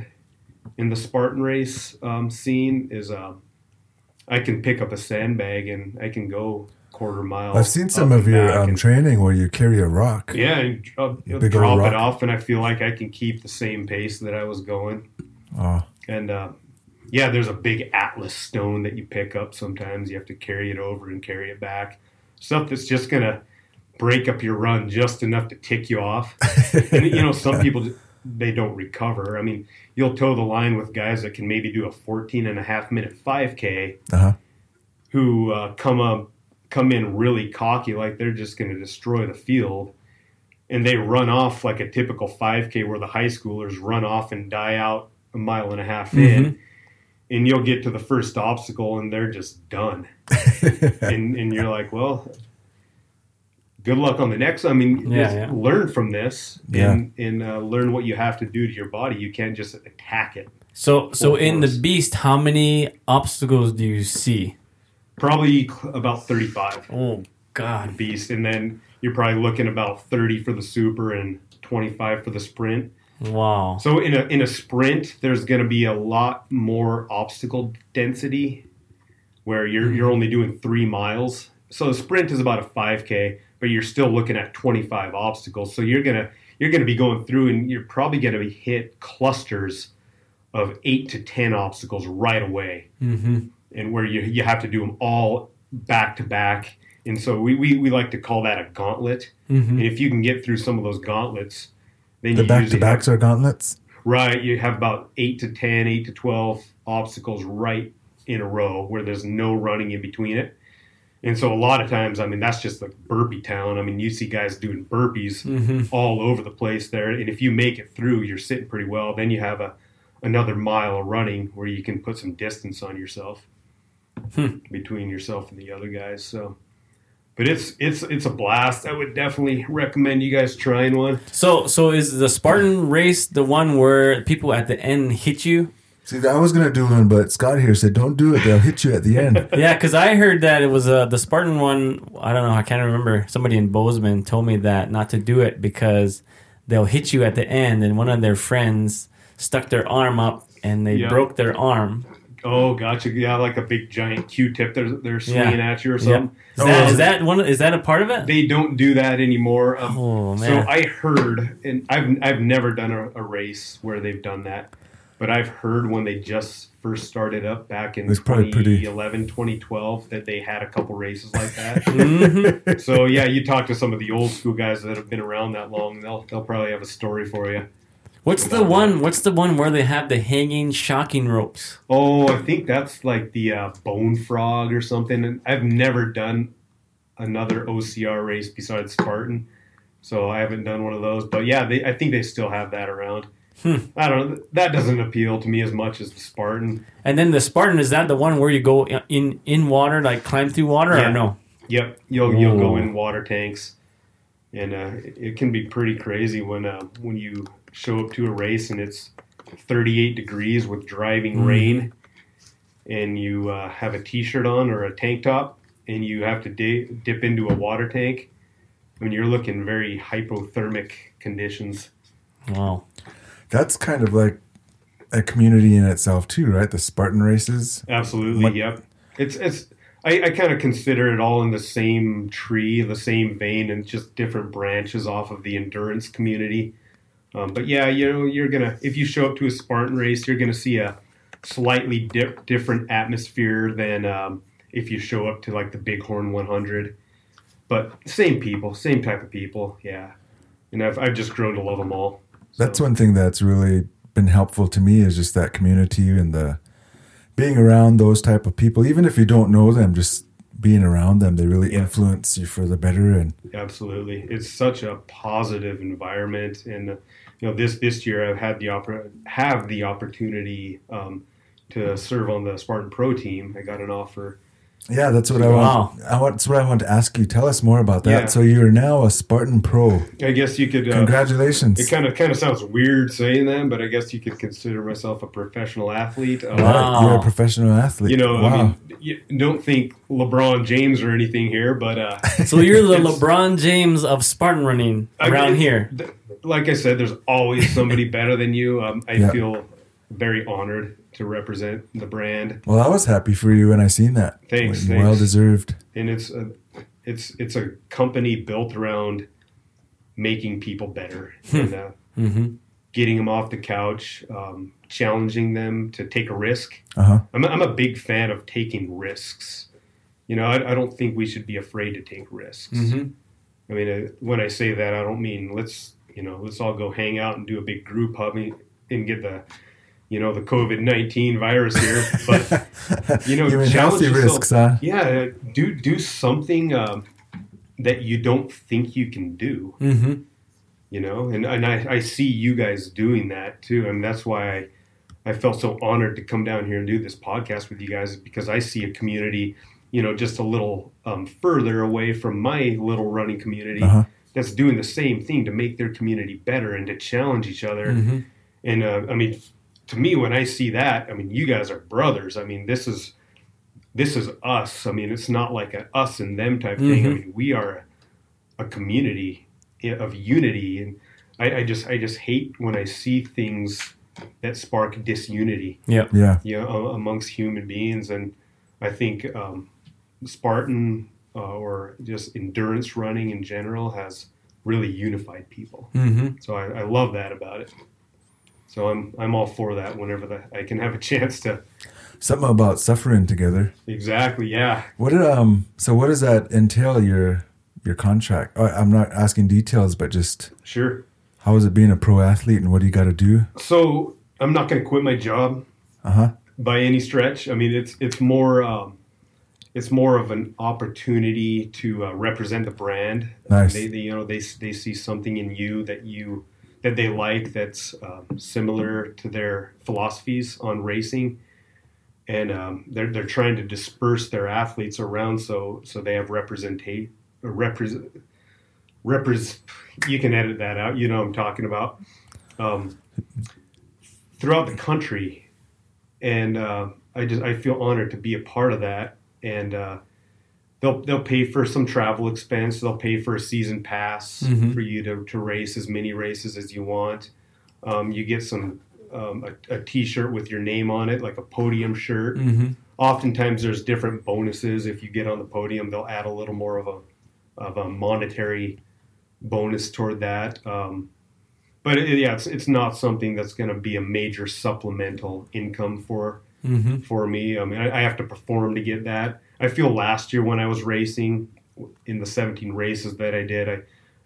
in the Spartan race um, scene is um, I can pick up a sandbag and I can go quarter mile. I've seen some of your um, and- training where you carry a rock. yeah, and uh, Big drop it off, and I feel like I can keep the same pace that I was going. Oh, And uh, yeah, there's a big atlas stone that you pick up. Sometimes you have to carry it over and carry it back. Stuff that's just gonna break up your run just enough to tick you off. and you know, some people they don't recover. I mean, you'll toe the line with guys that can maybe do a 14 and a half minute 5K uh-huh. who uh, come up, come in really cocky, like they're just going to destroy the field, and they run off like a typical 5K where the high schoolers run off and die out a mile and a half in, and you'll get to the first obstacle and they're just done, and and you're like, well. Good luck on the next. I mean, Yeah, yeah. learn from this Yeah. and and uh, learn what you have to do to your body. You can't just attack it. So so Full in the beast, how many obstacles do you see? Probably about thirty-five. Oh God. beast, and then you're probably looking about 30 for the super and 25 for the sprint. Wow. So in a in a sprint, there's going to be a lot more obstacle density, where you're you're only doing three miles. So the sprint is about a 5k, but you're still looking at 25 obstacles. So you're gonna you're gonna be going through, and you're probably going to be hit clusters of eight to 10 obstacles right away Mm-hmm. and where you you have to do them all back to back. And so we, we, we like to call that a gauntlet. Mm-hmm. And if you can get through some of those gauntlets, then The you back to backs are gauntlets. right. You have about eight to 10, 8 to 12 obstacles right in a row where there's no running in between it. And so a lot of times, I mean, that's just like burpee town. I mean, you see guys doing burpees Mm-hmm. all over the place there. And if you make it through, you're sitting pretty well. Then you have a another mile of running where you can put some distance on yourself Hmm. between yourself and the other guys. So, but it's it's it's a blast. I would definitely recommend you guys trying one. So so is the Spartan race the one where people at the end hit you? See, I was gonna do one, but Scott here said, "Don't do it; they'll hit you at the end." Yeah, because I heard that it was uh, the Spartan one. I don't know. I can't remember. Somebody in Bozeman told me that not to do it because they'll hit you at the end, and one of their friends stuck their arm up and they Yeah. broke their arm. Oh, gotcha. Yeah, like a big giant Q-tip they're they're swinging at you or Yep. something. Is, that one? Is that a part of it? They don't do that anymore. Um, Oh So. I heard, and I've I've never done a, a race where they've done that, but I've heard when they just first started up back in It's probably pretty- 2011, 2012 that they had a couple races like that. Mhm. so yeah, you talk to some of the old school guys that have been around that long, they'll they'll probably have a story for you. What's the one? What's the one where they have the hanging shocking ropes? Oh, I think that's like the uh, BoneFrog or something. And I've never done another OCR race besides Spartan, so I haven't done one of those. But yeah, they, I think they still have that around. Hmm. I don't know. That doesn't appeal to me as much as the Spartan. And then the Spartan is that the one where you go in in water, like climb through water, Yeah. or no? Yep, you'll you'll go in water tanks, and uh, it, it can be pretty crazy when uh, when you show up to a race and it's 38 degrees with driving Mm. rain, and you uh, have a t-shirt on or a tank top, and you have to di- dip into a water tank. I mean, you're looking very hypothermic conditions. Wow. That's kind of like a community in itself too, right? The Spartan races. Absolutely, What- yep. It's it's. I, I kind of consider it all in the same tree, the same vein, and just different branches off of the endurance community. Um, but yeah, you know, you're gonna if you show up to a Spartan race, you're gonna see a slightly di- different atmosphere than um, if you show up to like the Bighorn 100. But same people, same type of people, yeah. And I've I've just grown to love them all. That's So- one thing that's really been helpful to me is just that community and the being around those type of people. Even if you don't know them, just being around them. They really Yeah. influence you for the better. And Absolutely, it's such a positive environment, and you know this this year I've had the oppor- have the opportunity um, to serve on the Spartan Pro team. I got an offer. Yeah, that's what I Wow. want. I want. That's what I want to ask you. Tell us more about that. Yeah. So you're now a Spartan Pro. I guess you could. Uh, Congratulations. it kind of kind of sounds weird saying that, but I guess you could consider myself a professional athlete. Um, Wow. You're a professional athlete. You know, wow. I mean, you don't think LeBron James or anything here, but uh, So you're the LeBron James of Spartan running I mean, around here. th- Like I said, there's always somebody better than you. Um, I Yeah. feel very honored to represent the brand, well, I was happy for you when I seen that. Thanks, Well thanks. deserved. and it's a it's it's a company built around making people better and uh, Mm-hmm. getting them off the couch, um, challenging them to take a risk. Uh huh. I'm a, I'm a big fan of taking risks. You know, I, I don't think we should be afraid to take risks. Mm-hmm. I mean, uh, when I say that, I don't mean let's you know let's all go hang out and do a big group hug and get the you know the COVID nineteen virus here, but you know you challenge yourself. risks, huh? Yeah, do do something um, that you don't think you can do. Mm-hmm. You know, and and I, I see you guys doing that too, and that's why I I felt so honored to come down here and do this podcast with you guys because I see a community, you know, just a little um, further away from my little running community Uh-huh. that's doing the same thing to make their community better and to challenge each other. Mm-hmm. And uh, I mean, to me, when I see that, I mean, you guys are brothers. I mean, this is this is us. I mean, it's not like a us and them type thing. I Mhm. mean, we are a community of unity, and I, I just I just hate when I see things that spark disunity, Yep. Yeah. you know, amongst human beings. And I think um, Spartan uh, or just endurance running in general has really unified people. Mm-hmm. So I, I love that about it. So I'm I'm all for that whenever the, I can have a chance to. Something about suffering together. Exactly. Yeah. What did um? So what does that entail? Your your contract? I- I'm not asking details, but just Sure. how is it being a pro athlete, and what do you got to do? So I'm not going to quit my job Uh huh. by any stretch. I mean, it's it's more um, it's more of an opportunity to uh, represent the brand. Nice. They, they you know they they see something in you that you that they like that's um, similar to their philosophies on racing, and um, they're they're trying to disperse their athletes around so so they have representate represent repres you can edit that out you know i'm talking about. Um, throughout the country. And uh, i just i feel honored to be a part of that. And uh, they'll they'll pay for some travel expense. They'll pay for a season pass Mhm. for you to, to race as many races as you want. Um, you get some um, a, a t-shirt with your name on it like a podium shirt. Mm-hmm. oftentimes there's different bonuses. If you get on the podium they'll add a little more of a of a monetary bonus toward that. Um, but it, yeah it's, it's not something that's going to be a major supplemental income for Mm-hmm. for me. I mean I, I have to perform to get that i feel last year when i was racing in the 17 races that i did i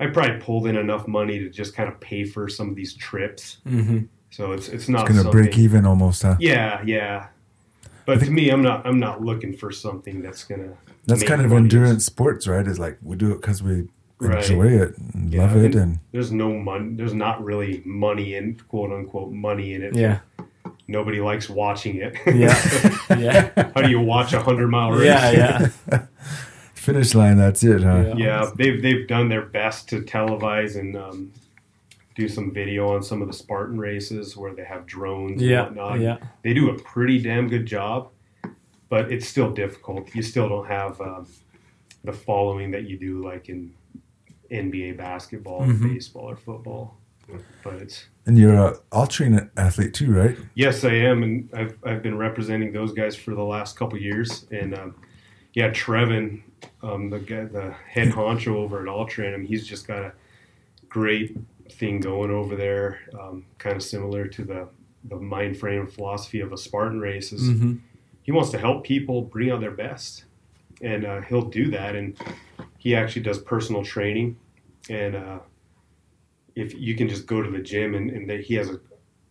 i probably pulled in enough money to just kind of pay for some of these trips Mm-hmm. so it's it's not gonna break even almost, huh? yeah, yeah. But to me, I'm not. I'm not looking for something that's gonna. That's make kind of money. endurance sports, right? Is like we do it because we Right. enjoy it and Yeah, love it, and- and There's no money. There's not really money in quote unquote money in it. Yeah. Nobody likes watching it. Yeah. Yeah. How do you watch a hundred mile race? Yeah. Yeah. finish line. That's it, huh? Yeah. Yeah, they've they've done their best to televise and um, do some video on some of the Spartan races where they have drones and Yeah. whatnot. Yeah. They do a pretty damn good job, but it's still difficult. You still don't have um, the following that you do like in NBA basketball, or Mhm. baseball, or football. But And you're a All Train athlete too, right? Yes, I am, and I've I've been representing those guys for the last couple years, and um, yeah, Trevin, um, the guy, the head honcho over at All Train, I mean, he's just got a great thing going over there, um, kind of similar to the the mind frame philosophy of a Spartan race. Is Mm-hmm. he wants to help people bring out their best, and uh, he'll do that, and he actually does personal training, and uh, if you can just go to the gym and, and that he has a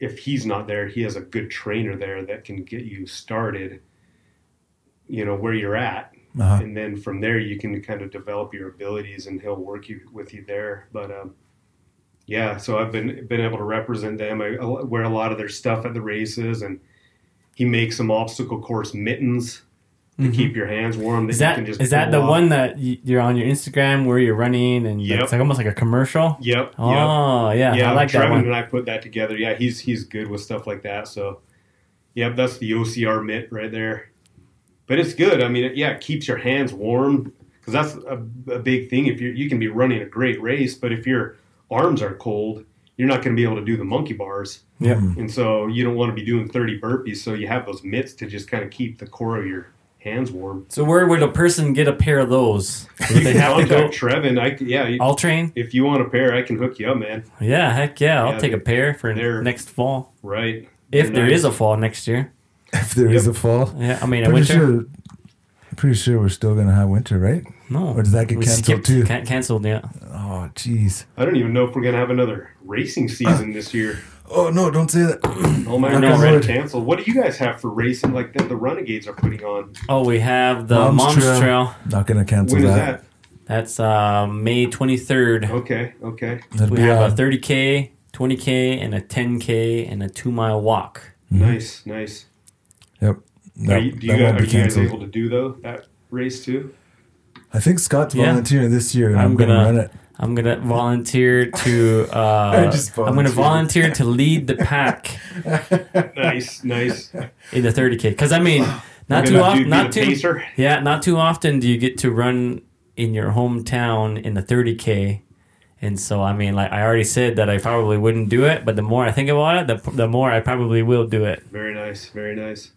if he's not there, he has a good trainer there that can get you started, you know, where you're at. Uh-huh. and then from there you can kind of develop your abilities, and he'll work you with you there. But um, yeah, so I've been been able to represent them. I wear a lot of their stuff at the races, and he makes some obstacle course mittens to keep your hands warm. Mm-hmm. Is you that can just is that the off. one that you're on your Instagram where you're running and Yep. it's like almost like a commercial? Yep. yep. Oh yeah, yeah, I like that one. and I put that together. Yeah, he's he's good with stuff like that. So, yep, that's the OCR mitt right there. But it's good. I mean, it, yeah, it keeps your hands warm because that's a, a big thing. If you you can be running a great race, but if your arms are cold, you're not going to be able to do the monkey bars. Yep. And so you don't want to be doing 30 burpees. So you have those mitts to just kind of keep the core of your hands warm. So where would a person get a pair of those? Would they have to go Trevin. I yeah. you- all train? if you want a pair, I can hook you up, man. Yeah, heck yeah, I'll Yeah, take a pair for next fall. Right. If They're there nice. is a fall next year. If there is Yep. a fall, Yeah, I mean a pretty winter. sure. Pretty sure we're still gonna have winter, right? No. Or does that get We canceled skipped- too? Can- canceled, yeah. Oh, jeez. I don't even know if we're gonna have another racing season this year. Oh no! Don't say that. Oh my Knock god, on already wood. canceled. What do you guys have for racing like that the Renegades are putting on? Oh, we have the Mom's Mom's, Trail. Trail. Not gonna cancel When is that. that? That's uh, May 23rd. Okay, okay. That'd We be have on. a 30K, 20K, and a 10K, and a two mile walk. Nice, nice. Yep. are you, do you that guys, won't are be you guys canceled. able to do though that race too? I think Scott's Yeah. volunteering this year, and I'm, I'm gonna, gonna- run it. I'm gonna volunteer to. Uh, I'm gonna volunteer to lead the pack Nice, nice. in the 30k. Because I mean, not too often. Not too. pacer? Yeah, not too often do you get to run in your hometown in the 30k. And so, I mean, like I already said that I probably wouldn't do it, but the more I think about it, the, the more I probably will do it. Very nice, very nice.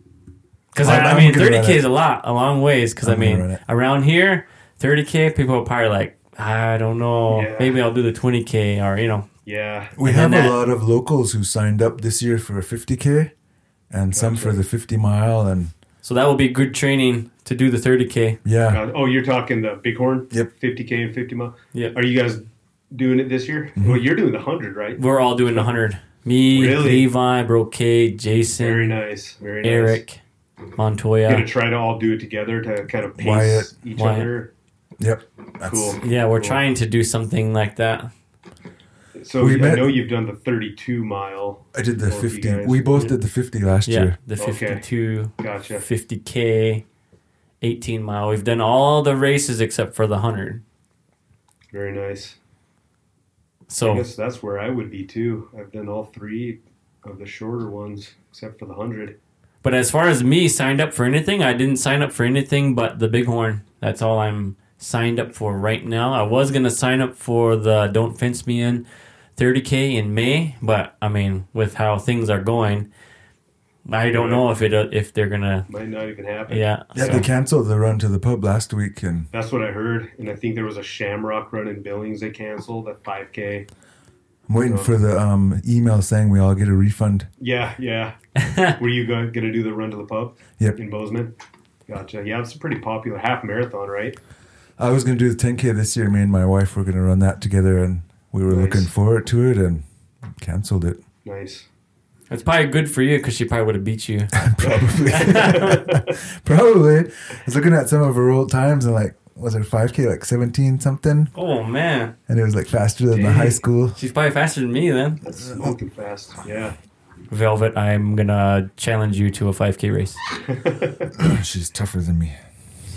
Because I'm- I, I mean, 30k is a lot, a long ways. Because I mean, around here, 30k, people are probably like, I don't know, Yeah. maybe I'll do the 20k or you know. Yeah. We And have a that- lot of locals who signed up this year for a 50k, and some for Gotcha. the 50 mile, and So that will be good training to do the 30k. yeah, oh, you're talking the Bighorn? Yep. 50K and 50 mile? Yeah. Are you guys doing it this year? Mm-hmm. Well, you're doing the 100, right? We're all doing the 100. Me, Really? Levi, Brocade, Jason, Very nice, very nice. Eric, Montoya. Gonna try to all do it together to kind of pace Wyatt. each Wyatt. other. Yep. That's, Cool. Yeah, we're Cool. trying to do something like that. So We I met- know you've done the 32 mile. I did the Both 50. We both did the 50 last Yeah, year. the 52, Okay. 52, Gotcha. 50k, 18 mile. We've done all the races except for the 100. Very nice. So I guess that's where I would be too. I've done all three of the shorter ones except for the 100. But as far as me signed up for anything, I didn't sign up for anything but the Bighorn. That's all I'm signed up for right now. I was gonna sign up for the Don't Fence Me In 30k in May, but I mean, with how things are going, I don't know if it if they're gonna. Might not even happen. Yeah, Yeah, so- they canceled the run to the pub last week, and That's what I heard. And I think there was a Shamrock run in Billings they canceled at 5K. I'm waiting for the um, email saying we all get a refund. Yeah, yeah. Were you going to do the run to the pub Yep. in Bozeman? Gotcha. Yeah, it's a pretty popular half marathon, right? I was going to do the 10k this year. Me and my wife were going to run that together, and we were Nice. looking forward to it, and canceled it. Nice. it's probably good for you because she probably would have beat you. Probably. Probably. I was looking at some of her old times and like, was it 5K, like 17 something? Oh man, And it was like faster than the high school. she's probably faster than me then. That's smoking fast. Yeah. Velvet, I'm gonna challenge you to a 5k race. She's tougher than me.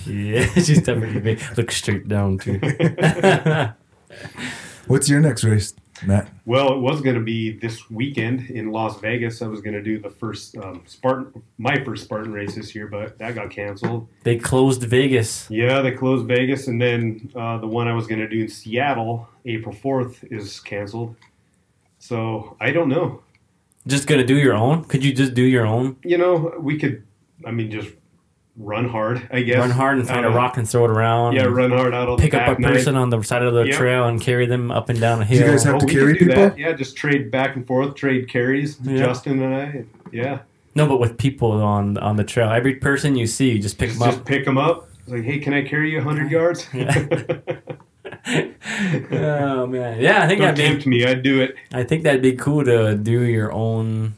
Yeah, she's definitely me. Look straight down too. What's your next race, Matt? Well, it was going to be this weekend in Las Vegas. I was going to do the first um, Spartan, my first Spartan race this year, but that got canceled. they closed Vegas. Yeah, they closed Vegas, and then uh, the one I was going to do in Seattle, April fourth, is canceled. So I don't know. Just gonna do your own? Could you just do your own? You know, we could. I mean, just run hard. I guess Run hard and find Out a of- rock and throw it around. Yeah, run hard out of Pick the up a back nine. person on the side of the Yep. trail and carry them up and down a hill. Do you hill. guys have Oh, to carry people? that. Yeah, just trade back and forth, trade carries. Yeah. Justin and I. Yeah, no, but with people on on the trail. Every person you see, you just pick just, them just up. pick them up. It's like, hey, can I carry you hundred yards? oh man, yeah, I think Don't that'd be me. I'd do it. I think that'd be cool to do your own.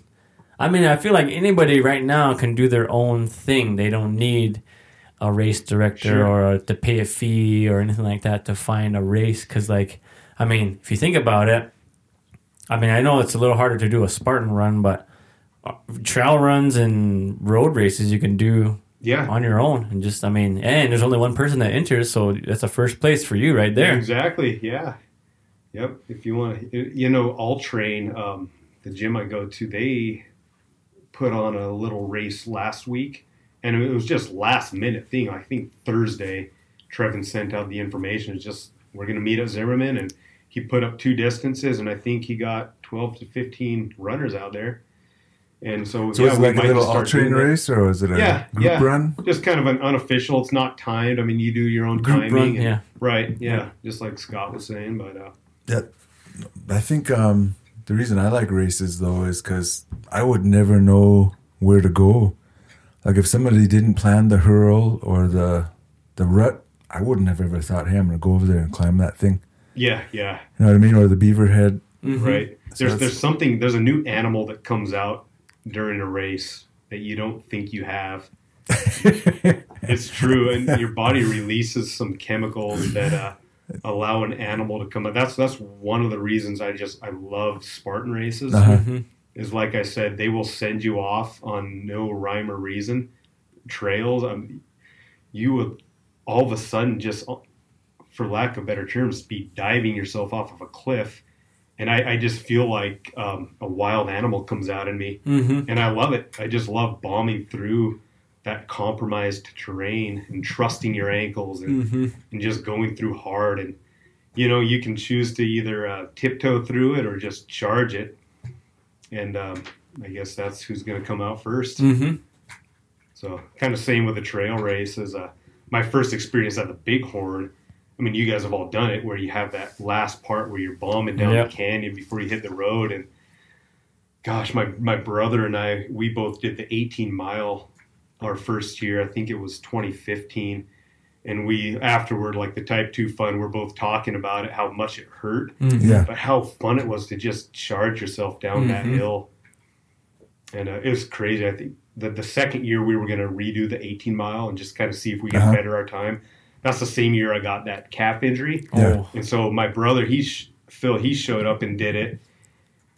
I mean, I feel like anybody right now can do their own thing. They don't need a race director Sure. or to pay a fee or anything like that to find a race. Because, like, I mean, if you think about it, I mean, I know it's a little harder to do a Spartan run, but uh, trail runs and road races you can do Yeah. on your own. And just, I mean, and there's only one person that enters, so that's a first place for you right there. Exactly. Yeah. Yep. If you want to, you know, All Train, um, the gym I go to, they put on a little race last week, and it was just last minute thing. I think Thursday, Trevin sent out the information. It's just we're going to meet at Zimmerman, and he put up two distances, and I think he got twelve to fifteen runners out there. And so, So yeah, is it like a little just all start train race or is it a Yeah, group yeah. run? Just kind of an unofficial. It's not timed. I mean, you do your own Group timing. run, and- yeah. Right. Yeah. Yeah. Just like Scott was saying, but uh, Yeah, I think um, the reason I like races though is because I would never know where to go. Like if somebody didn't plan the hurl or the the rut, I wouldn't have ever thought, "Hey, I'm going to go over there and climb that thing." yeah, yeah. You know what I mean? Or the Beaverhead. Right. So There's there's something there's a new animal that comes out during a race that you don't think you have. It's true, and your body releases some chemicals that uh, allow an animal to come out. That's that's one of the reasons I just I love Spartan races. Uh-huh. Is like I said, they will send you off on no rhyme or reason trails. Um, you would all of a sudden just, for lack of better terms, be diving yourself off of a cliff and I, I just feel like um, a wild animal comes out in me, Mm-hmm. and I love it. I just love bombing through that compromised terrain and trusting your ankles and, Mm-hmm. and just going through hard. And you know, you can choose to either uh, tiptoe through it or just charge it. And um, I guess that's who's going to come out first. Mm-hmm. So kind of same with the trail race as uh, my first experience at the Bighorn. I mean, you guys have all done it where you have that last part where you're bombing down Yep. the canyon before you hit the road. And gosh, my, my brother and I, we both did the 18 mile our first year. I think it was 2015. And we afterward, like the type two fun, we're both talking about it, how much it hurt Yeah. but how fun it was to just charge yourself down that Mhm. hill. And uh, it was crazy. I think the, the second year we were going to redo the 18 mile and just kind of see if we could Uh-huh. better our time. That's the same year I got that calf injury. Yeah. Oh, And so my brother, he sh- Phil, he showed up and did it.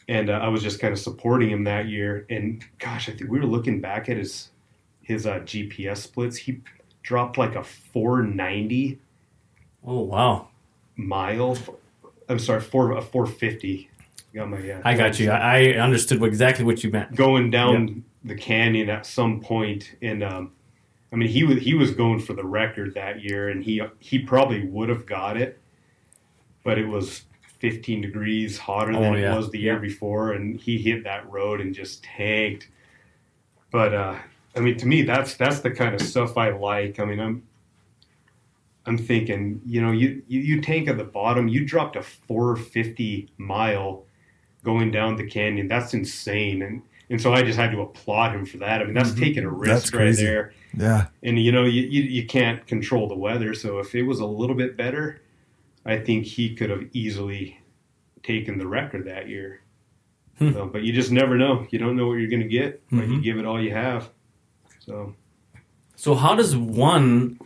And uh, I was just kind of supporting him that year. And gosh, I think we were looking back at his his uh, GPS splits. He dropped like a 490 oh wow. mile. I'm sorry, four a 450. Got my. Uh, I got you. I, I understood exactly what you meant. going down the canyon at some point, and um, I mean he was he was going for the record that year, and he he probably would have got it, but it was 15 degrees hotter than Oh, it was the year Yeah. before, and he hit that road and just tanked. But uh, I mean, to me, that's that's the kind of stuff I like. I mean, I'm I'm thinking, you know, you you, you tank at the bottom, you dropped a 450 mile going down the canyon. That's insane, and and so I just had to applaud him for that. I mean, that's Mhm. taking a risk That's right crazy. there. Yeah. And you know, you, you you can't control the weather, so if it was a little bit better, I think he could have easily taken the record that year. Hmm. So, but you just never know. You don't know what you're going to get, but you Mhm. give it all you have. So So how does one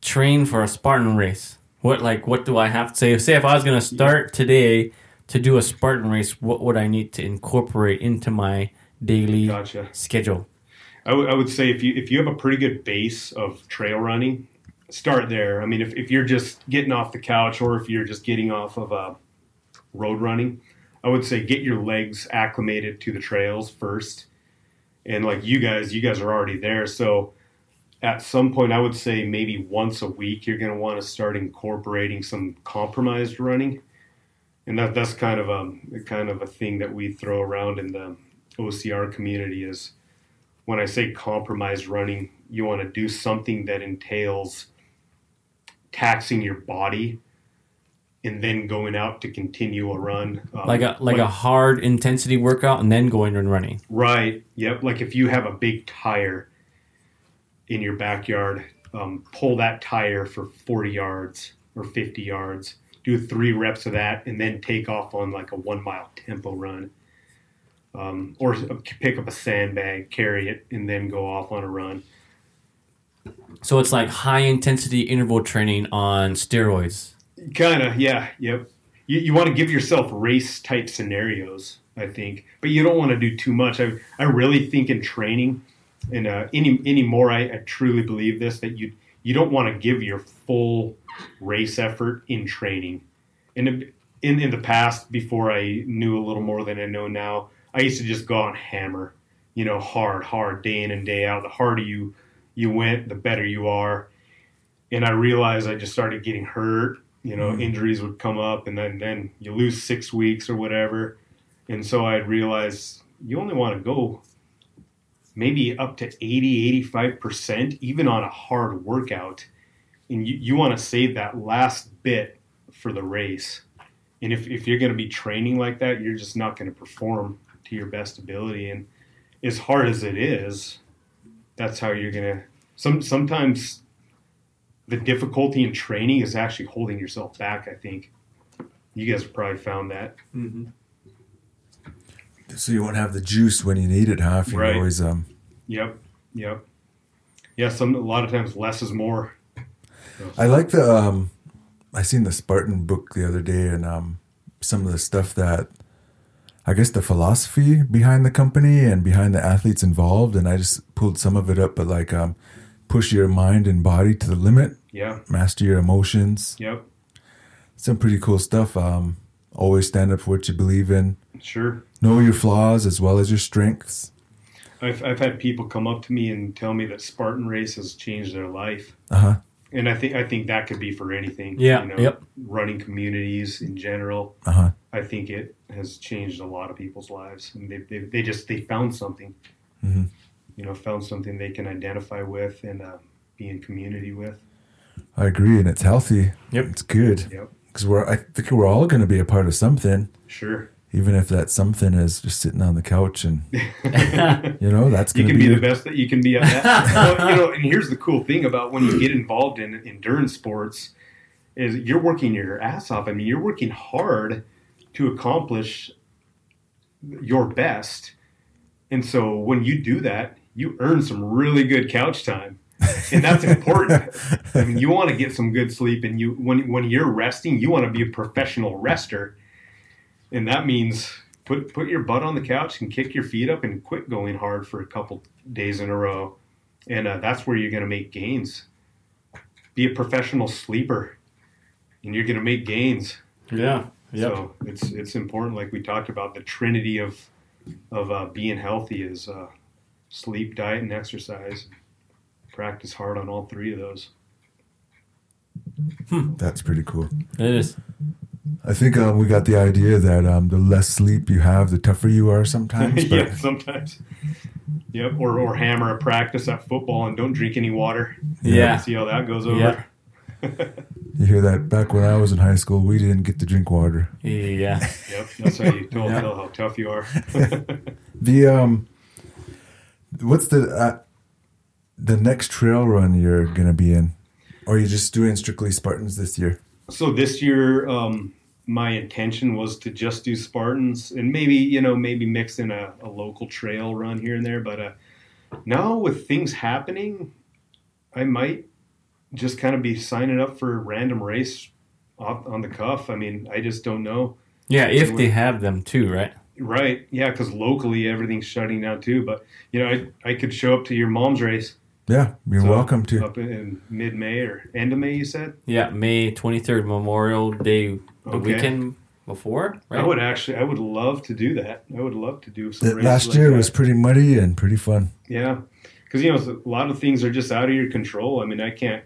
train for a Spartan race? What like what do I have to say? Say if I was gonna start today to do a Spartan race, what would I need to incorporate into my daily gotcha. schedule? I would- would say if you if you have a pretty good base of trail running, start there. I mean, if, if you're just getting off the couch or if you're just getting off of uh, road running, I would say get your legs acclimated to the trails first. And like you guys, you guys are already there, so at some point, I would say maybe once a week, you're going to want to start incorporating some compromised running, and that that's kind of a kind of a thing that we throw around in the OCR community is when I say compromised running, you want to do something that entails taxing your body and then going out to continue a run. Um, Like a like a hard intensity workout and then going and running. Right. Yep. Like if you have a big tire in your backyard, um, pull that tire for 40 yards or 50 yards. Do three reps of that, and then take off on like a one mile tempo run. Um, or pick up a sandbag, carry it, and then go off on a run. So it's like high intensity interval training on steroids. Kind of, yeah, yep. You, you want to give yourself race type scenarios, I think, but you don't want to do too much. I, I really think in training, and uh, any anymore, I, I truly believe this that you you don't want to give your full race effort in training. In, in in the past, before I knew a little more than I know now, I used to just go and hammer, you know, hard, hard, day in and day out. The harder you you went, the better you are. And I realized I just started getting hurt. You know, mm-hmm. injuries would come up, and then then you lose six weeks or whatever. And so I realized you only want to go maybe up to 80, 85%, even on a hard workout. And you, you want to save that last bit for the race. And if, if you're going to be training like that, you're just not going to perform to your best ability. And as hard as it is, that's how you're going to. Some, sometimes the difficulty in training is actually holding yourself back, I think. You guys have probably found that. So you won't have the juice when you need it, huh? If you Right. always um. Yep. Yep. Yeah, some a lot of times less is more. I like the um. I seen the Spartan book the other day, and um, some of the stuff that. I guess the philosophy behind the company and behind the athletes involved, and I just pulled some of it up. But like, um, push your mind and body to the limit, Yeah. master your emotions. Yep. Some pretty cool stuff. Um, always stand up for what you believe in. Sure. Know your flaws as well as your strengths. I've I've had people come up to me and tell me that Spartan race has changed their life. Uh huh. And I think I think that could be for anything. Yeah, You know, yep. Running communities in general. Uh huh. I think it has changed a lot of people's lives, and they they, they just they found something. Mhm. You know, found something they can identify with and uh, be in community with. I agree, and it's healthy. Yep. It's good Yep. because we're. I think we're all going to be a part of something, Sure. even if that something is just sitting on the couch and you know that's You going to can be. be the best that you can be at that. well, you know, and here's the cool thing about when you get involved in endurance sports is you're working your ass off. I mean, you're working hard to accomplish your best. And so when you do that, you earn some really good couch time. And that's important. I mean, you want to get some good sleep and you when when you're resting, you want to be a professional rester. And that means put put your butt on the couch and kick your feet up and quit going hard for a couple days in a row. And uh, that's where you're going to make gains. Be a professional sleeper and you're going to make gains. Yeah. Yep. So it's it's important, like we talked about, the trinity of of uh, being healthy is uh, sleep, diet, and exercise. Practice hard on all three of those. That's pretty cool. it is. I think um, we got the idea that um, the less sleep you have, the tougher you are sometimes. But yeah, sometimes. Yep, or or hammer a practice at football and don't drink any water. Yeah. See how that goes over. Yeah. you hear that? Back when I was in high school, we didn't get to drink water. Yeah. Yep, that's how you tell, Yeah. tell how tough you are. The um, what's the uh, the next trail run you're gonna be in, or are you just doing strictly Spartans this year? so this year, um, my intention was to just do Spartans and maybe you know maybe mix in a, a local trail run here and there. But uh, now with things happening, I might just kind of be signing up for a random race off on the cuff. I mean, I just don't know. Yeah. If they have them too, right? Right. Yeah, because locally everything's shutting down too. But you know, I I could show up to your mom's race. Yeah, you're So, welcome to. up in, in mid May or end of May. You said. Yeah. May 23rd, Memorial Day, the Okay. weekend before, right? I would actually. I would love to do that. I would love to do some. Th- races Last like year that. was pretty muddy and pretty fun. Yeah, because you know a lot of things are just out of your control. I mean, I can't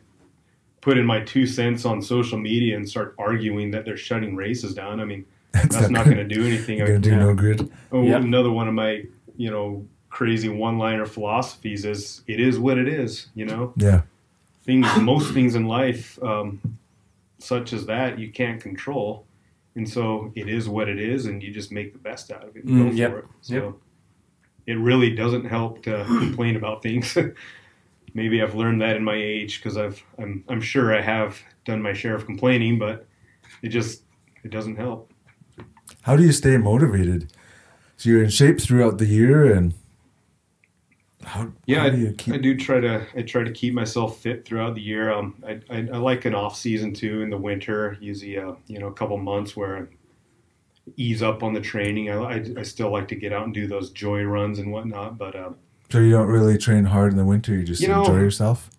put in my two cents on social media and start arguing that they're shutting races down. I mean, that's not going to do anything. Gonna do Yeah. no good. Oh, Yep. Another one of my, you know, crazy one-liner philosophies is it is what it is. You know, Yeah, things, most things in life, um, such as that, you can't control, and so it is what it is, and you just make the best out of it. And Mm, go yep. for it. So Yep. it really doesn't help to complain about things. Maybe I've learned that in my age because I've I'm I'm sure I have done my share of complaining, but it just it doesn't help. how do you stay motivated? So you're in shape throughout the year, and How, Yeah, how I, do you keep? I do try to. I try to keep myself fit throughout the year. Um, I, I, I like an off season too in the winter. Usually, uh, you know, a couple months where I ease up on the training. I, I, I still like to get out and do those joy runs and whatnot. But um, so you don't really train hard in the winter. You just You know- enjoy yourself.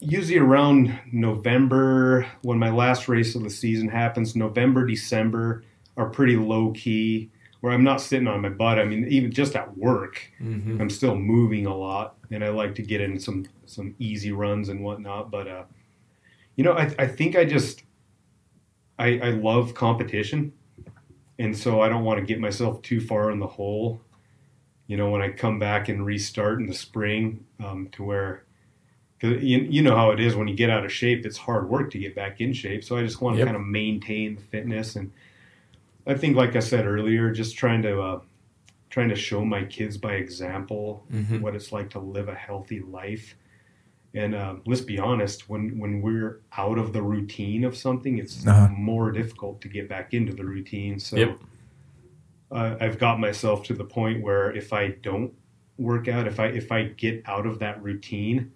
usually around November, when my last race of the season happens, November, December are pretty low key. Where I'm not sitting on my butt. I mean, even just at work, Mm-hmm. I'm still moving a lot, and I like to get in some some easy runs and whatnot. But uh, you know, I I think I just I I love competition, and so I don't want to get myself too far in the hole. You know, when I come back and restart in the spring, um, to where. 'cause You, you know how it is when you get out of shape. It's hard work to get back in shape. So I just want to Yep. kind of maintain the fitness, and I think, like I said earlier, just trying to uh, trying to show my kids by example Mhm. what it's like to live a healthy life. And uh, let's be honest, when when we're out of the routine of something, it's Uh-huh. more difficult to get back into the routine. So Yep. uh, I've got myself to the point where if I don't work out, if I if I get out of that routine,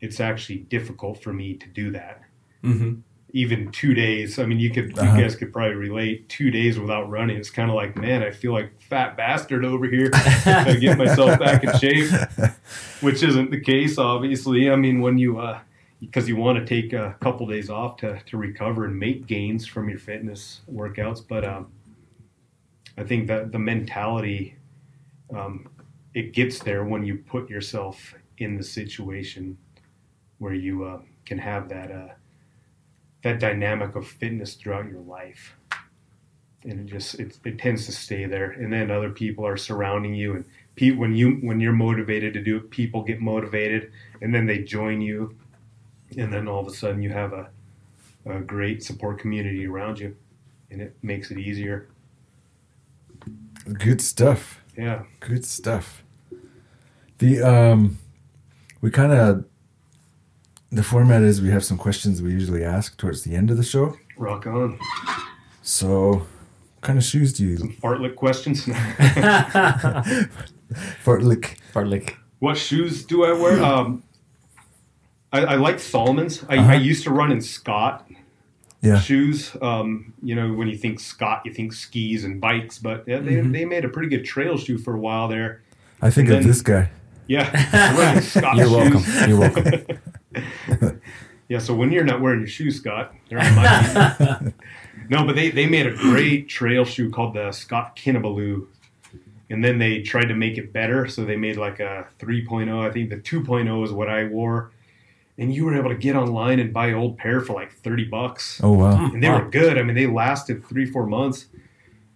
it's actually difficult for me to do that. Mm-hmm. Even two days. I mean, you could Uh-huh. you guys could probably relate. Two days without running, it's kind of like, man, I feel like fat bastard over here. I get myself back in shape, which isn't the case, obviously. I mean, when you uh, because you want to take a couple days off to to recover and make gains from your fitness workouts, but um, I think that the mentality um, it gets there when you put yourself in the situation where you uh, can have that uh, that dynamic of fitness throughout your life. And it just it, it tends to stay there. And then other people are surrounding you and pe- when you when you're motivated to do it people get motivated and then they join you. And then all of a sudden you have a, a great support community around you and it makes it easier. Good stuff. yeah. Good stuff. The um, we kind of the format is we have some questions we usually ask towards the end of the show. rock on So, what kind of shoes do you Some fartlek questions fartlick? Fartlick. what shoes do i wear um I, I like Salomon's. I, Uh-huh. I used to run in Scott Yeah, shoes. Um, you know, when you think Scott, you think skis and bikes, but yeah, they, Mhm. they made a pretty good trail shoe for a while there. I think and of then- this guy. Yeah, Scott You're welcome. You're welcome. Yeah, so when you're not wearing your shoes, Scott, they're on my. No, but they, they made a great trail shoe called the Scott Kinabalu. And then they tried to make it better, so they made like a 3.0. I think the 2.0 is what I wore. And you were able to get online and buy old pair for like 30 bucks. Oh wow, and they Wow. were good. I mean, they lasted three, four months.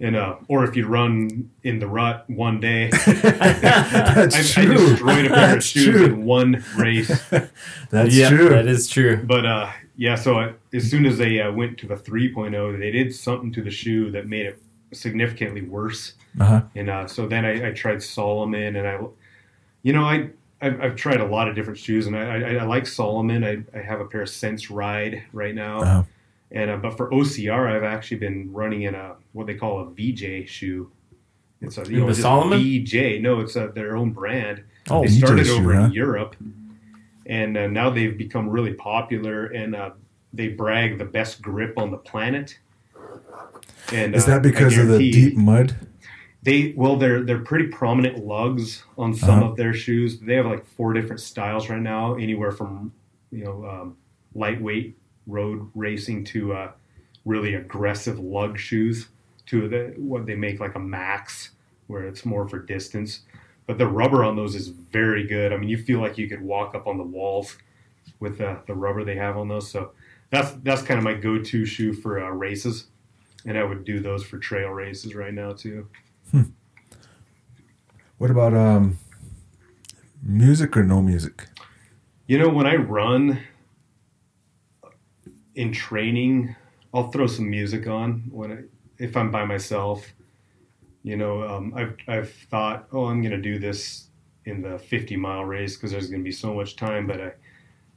And uh, or if you run in the rut one day, that's I, I destroyed a pair of shoes true. in one race. That's yeah, true. that is true. But uh, yeah, so I, as soon as they uh, went to the 3.0, they did something to the shoe that made it significantly worse. uh-huh. And uh, so then I, I tried Salomon, and I, you know, I I've, I've tried a lot of different shoes, and I, I, I like Salomon. I, I have a pair of Sense Ride right now, Uh-huh. And uh, but for OCR, I've actually been running in a what they call a VJ shoe. It's a you know The Salomon? VJ. No, it's a, their own brand. Oh, they VJ started shoe, over huh? in Europe, and uh, now they've become really popular, and uh, they brag the best grip on the planet. And Is uh, that because of the deep mud? they well, they're they're pretty prominent lugs on some Uh-huh. of their shoes. They have like four different styles right now, anywhere from you know um, lightweight road racing to uh, really aggressive lug shoes to the what they make like a max, where it's more for distance. But the rubber on those is very good. I mean, you feel like you could walk up on the walls with uh, the rubber they have on those. So that's that's kind of my go-to shoe for uh, races, and I would do those for trail races right now too. What about um, music or no music? You know, when I run in training, I'll throw some music on when I, if I'm by myself. You know, um, I've I've thought, oh, I'm to do this in the 50 mile race because there's to be so much time. But I,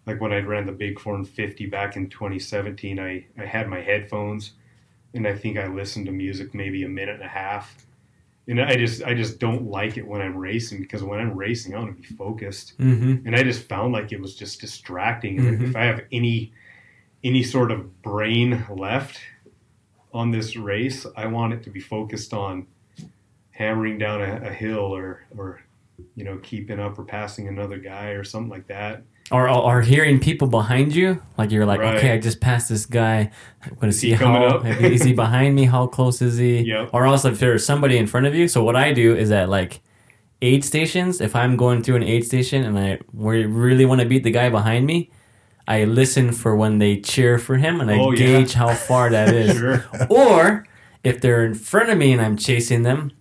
like when I ran the Big Bighorn 50 back in 2017, I I had my headphones, and I think I listened to music maybe a minute and a half, and I just I just don't like it when I'm racing because when I'm racing, I want to be focused, Mm-hmm. and I just found like it was just distracting. And Mhm. if I have any any sort of brain left on this race, I want it to be focused on hammering down a, a hill or or you know keeping up or passing another guy or something like that. Or, or hearing people behind you, like you're like, Right. okay, I just passed this guy. I'm gonna Is see he coming how up? is he behind me? How close is he? Yep. Or else if there's somebody in front of you. So what I do is at like aid stations, if I'm going through an aid station and I really want to beat the guy behind me, I listen for when they cheer for him and I Oh, yeah. gauge how far that is. Sure. Or if they're in front of me and I'm chasing them,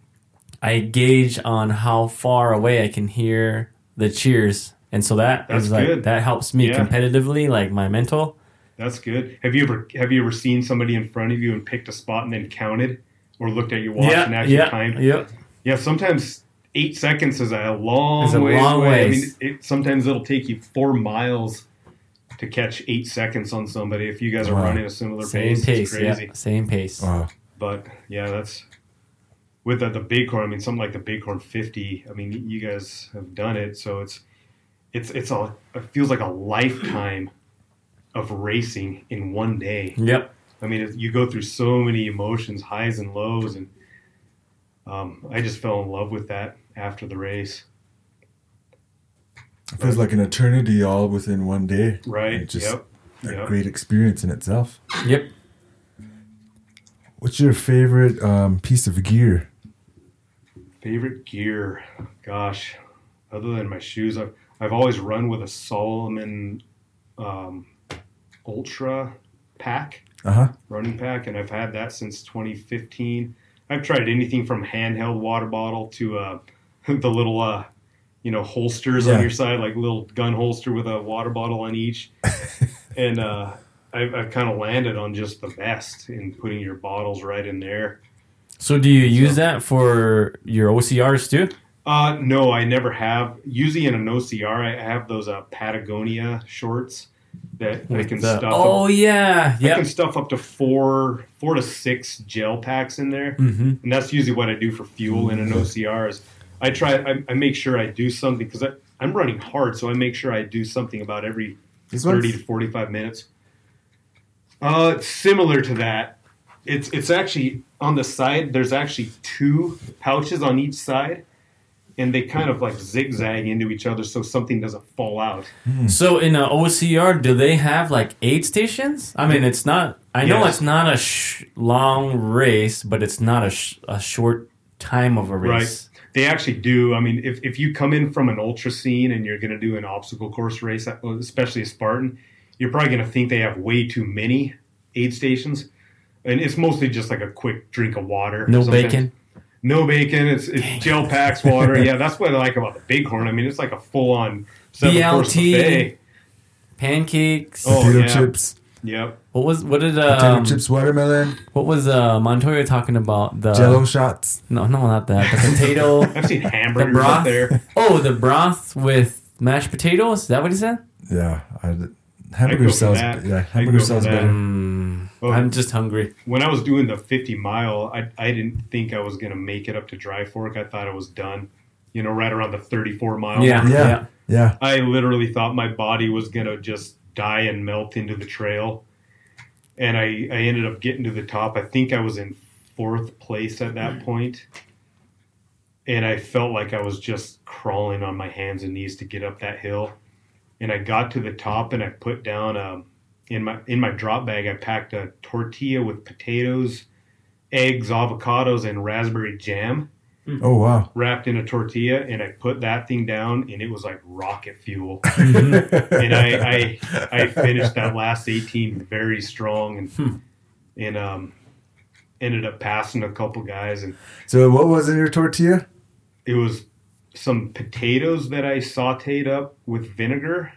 I gauge on how far away I can hear the cheers. And so that That's is like good. that helps me Yeah. competitively, like my mental. That's good. Have you ever have you ever seen somebody in front of you and picked a spot and then counted, or looked at your watch and actually yeah, timed? yeah. Yeah, sometimes eight seconds is a long, It's a long away. I mean, it, sometimes it'll take you four miles to catch eight seconds on somebody if you guys are Wow. running a similar Same pace. pace, it's crazy. yeah, same pace. Wow. But yeah, that's with the, the Bighorn. I mean, something like the Bighorn 50. I mean, you guys have done it, so it's it's it's a it feels like a lifetime of racing in one day. Yep. I mean, it, you go through so many emotions, highs and lows, and um, I just fell in love with that after the race. It feels like an eternity all within one day. Right? It's just yep. a Yep. great experience in itself. Yep. What's your favorite um, piece of gear? Favorite gear? Gosh, other than my shoes, I've I've always run with a Salomon um, Ultra pack. Uh huh. running pack, and I've had that since 2015. I've tried anything from handheld water bottle to uh, the little, uh, you know, holsters Yeah. on your side, like little gun holster with a water bottle on each. and uh, I've, I've kind of landed on just the best in putting your bottles right in there. So do you use that for your OCRs too? Uh, no, I never have. Usually in an OCR, I have those uh, Patagonia shorts that I can The- stuff. oh up, yeah, I can stuff up to four, four to six gel packs in there. Mm-hmm. and that's usually what I do for fuel in an OCR. Is I try, I, I make sure I do something because I'm running hard, so I make sure I do something about every These thirty ones? to forty-five minutes. Uh, it's similar to that. It's it's actually on the side. There's actually two pouches on each side, and they kind of like zigzag into each other so something doesn't fall out. So in an OCR, do they have like aid stations? I mean, it's not. I know Yes. it's not a sh- long race, but it's not a, sh- a short time of a race. They actually do. I mean, if, if you come in from an ultra scene and you're going to do an obstacle course race, uh, especially a Spartan, you're probably going to think they have way too many aid stations. And it's mostly just like a quick drink of water. No bacon. No bacon. It's, it's gel packs, water. yeah, that's what I like about the Bighorn. I mean, it's like a full on seven course BLT. buffet. Pancakes. Oh, Potato yeah. chips, Yep. What was what did potato um, chips, watermelon, what was uh, Montoya talking about? The Jello shots. No, no, not that. The potato. I've seen hamburgers broth? up there. oh, the broth with mashed potatoes. Is that what he said? Yeah, I, hamburger sells. Yeah, hamburger go for sounds that. better. Mm, Well, I'm just hungry. when I was doing the 50 mile, I, I didn't think I was going to make it up to Dry Fork. I thought I was done, you know, right around the 34 mile. Yeah. Yeah, yeah. yeah. I literally thought my body was going to just die and melt into the trail. And I, I ended up getting to the top. I think I was in fourth place at that point. And I felt like I was just crawling on my hands and knees to get up that hill. And I got to the top and I put down um, in my in my drop bag. I packed a tortilla with potatoes, eggs, avocados, and raspberry jam Oh wow. wrapped in a tortilla, and I put that thing down, and it was like rocket fuel. Mm-hmm. and I, I I finished that last eighteen very strong, and Hmm. and um ended up passing a couple guys, and So what was in your tortilla? it was some potatoes that I sautéed up with vinegar,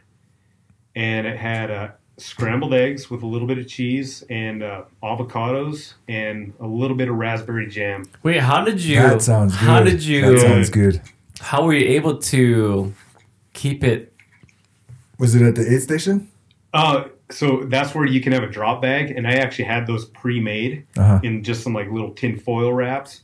and it had uh, scrambled eggs with a little bit of cheese and uh, avocados and a little bit of raspberry jam. Wait, how did you? That sounds good. How did you? That sounds good. How were you able to keep it? Was it at the aid station? Uh, so that's where you can have a drop bag, and I actually had those pre-made Uh huh. in just some like little tin foil wraps.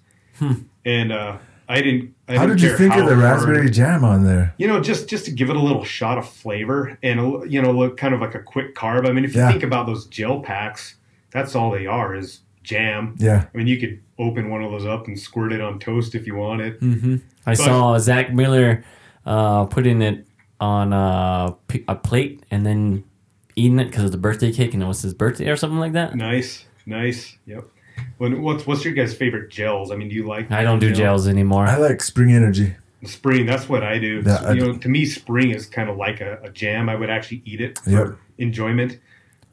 and uh, I didn't. I How didn't you think of how the hard- raspberry jam on there? You know, just just to give it a little shot of flavor and a, you know, look kind of like a quick carb. I mean, if you Yeah. think about those gel packs, that's all they are is jam. Yeah. I mean, you could open one of those up and squirt it on toast if you wanted. Mm-hmm. I saw Zach Miller uh, putting it on a plate and then eating it because it's a birthday cake and it was his birthday or something like that. Nice, nice. Yep. When, what's what's your guys' favorite gels? I mean, do you like? I don't do gel? gels anymore. I like Spring Energy. Spring, that's what I do. Yeah, I you know, do. to me, spring is kind of like a, a jam. I would actually eat it for Yep. enjoyment.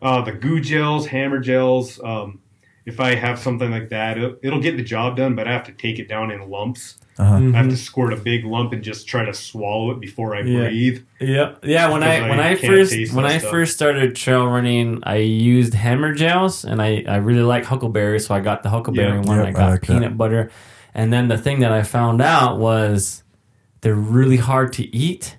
Uh, the goo gels, hammer gels. Um, if I have something like that, it'll, it'll get the job done, but I have to take it down in lumps. Uh-huh. I Mm-hmm. have to squirt a big lump and just try to swallow it before I Yeah. breathe. Yeah, yeah. When I Because when I I first when I stuff. first started trail running, I used hammer gels, and I I really like Huckleberry, so I got the Huckleberry Yeah. one. Yep, I I got like that. peanut butter, and then the thing that I found out was they're really hard to eat,